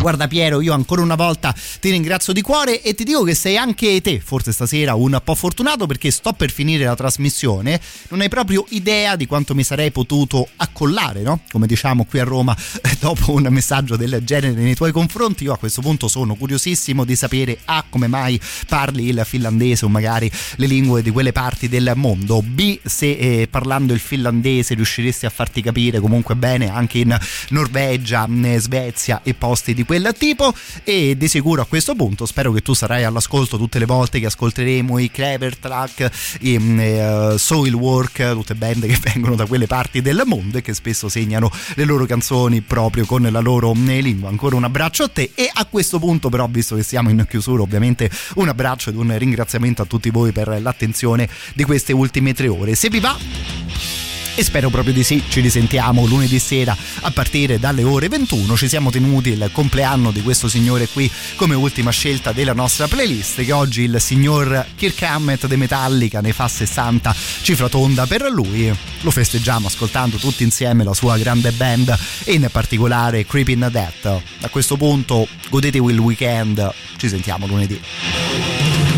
Guarda Piero, io ancora una volta ti ringrazio di cuore e ti dico che sei anche te, forse stasera, un po' fortunato perché sto per finire la trasmissione, non hai proprio idea di quanto mi sarei potuto accollare, no? Come diciamo qui a Roma, dopo un messaggio del genere nei tuoi confronti, io a questo punto sono curiosissimo di sapere A come mai parli il finlandese o magari le lingue di quelle parti del mondo, B se eh, parlando il finlandese riusciresti a farti capire comunque bene anche in Norvegia, in Svezia e posti di quel tipo e di sicuro a questo punto spero che tu sarai all'ascolto tutte le volte che ascolteremo i Clever Track, i eh, Soil Work, tutte band che vengono da quelle parti del mondo e che spesso segnano le loro canzoni proprio con la loro eh, lingua. Ancora un abbraccio a te e a questo punto però visto che siamo in chiusura ovviamente un abbraccio ed un ringraziamento a tutti voi per l'attenzione di queste ultime tre ore. Se vi va e spero proprio di sì. Ci risentiamo lunedì sera a partire dalle ore 21. Ci siamo tenuti il compleanno di questo signore qui come ultima scelta della nostra playlist. Che oggi il signor Kirk Hammett de Metallica ne fa 60 cifra tonda per lui. Lo festeggiamo ascoltando tutti insieme la sua grande band e in particolare Creeping Death. A questo punto godetevi il weekend. Ci sentiamo lunedì.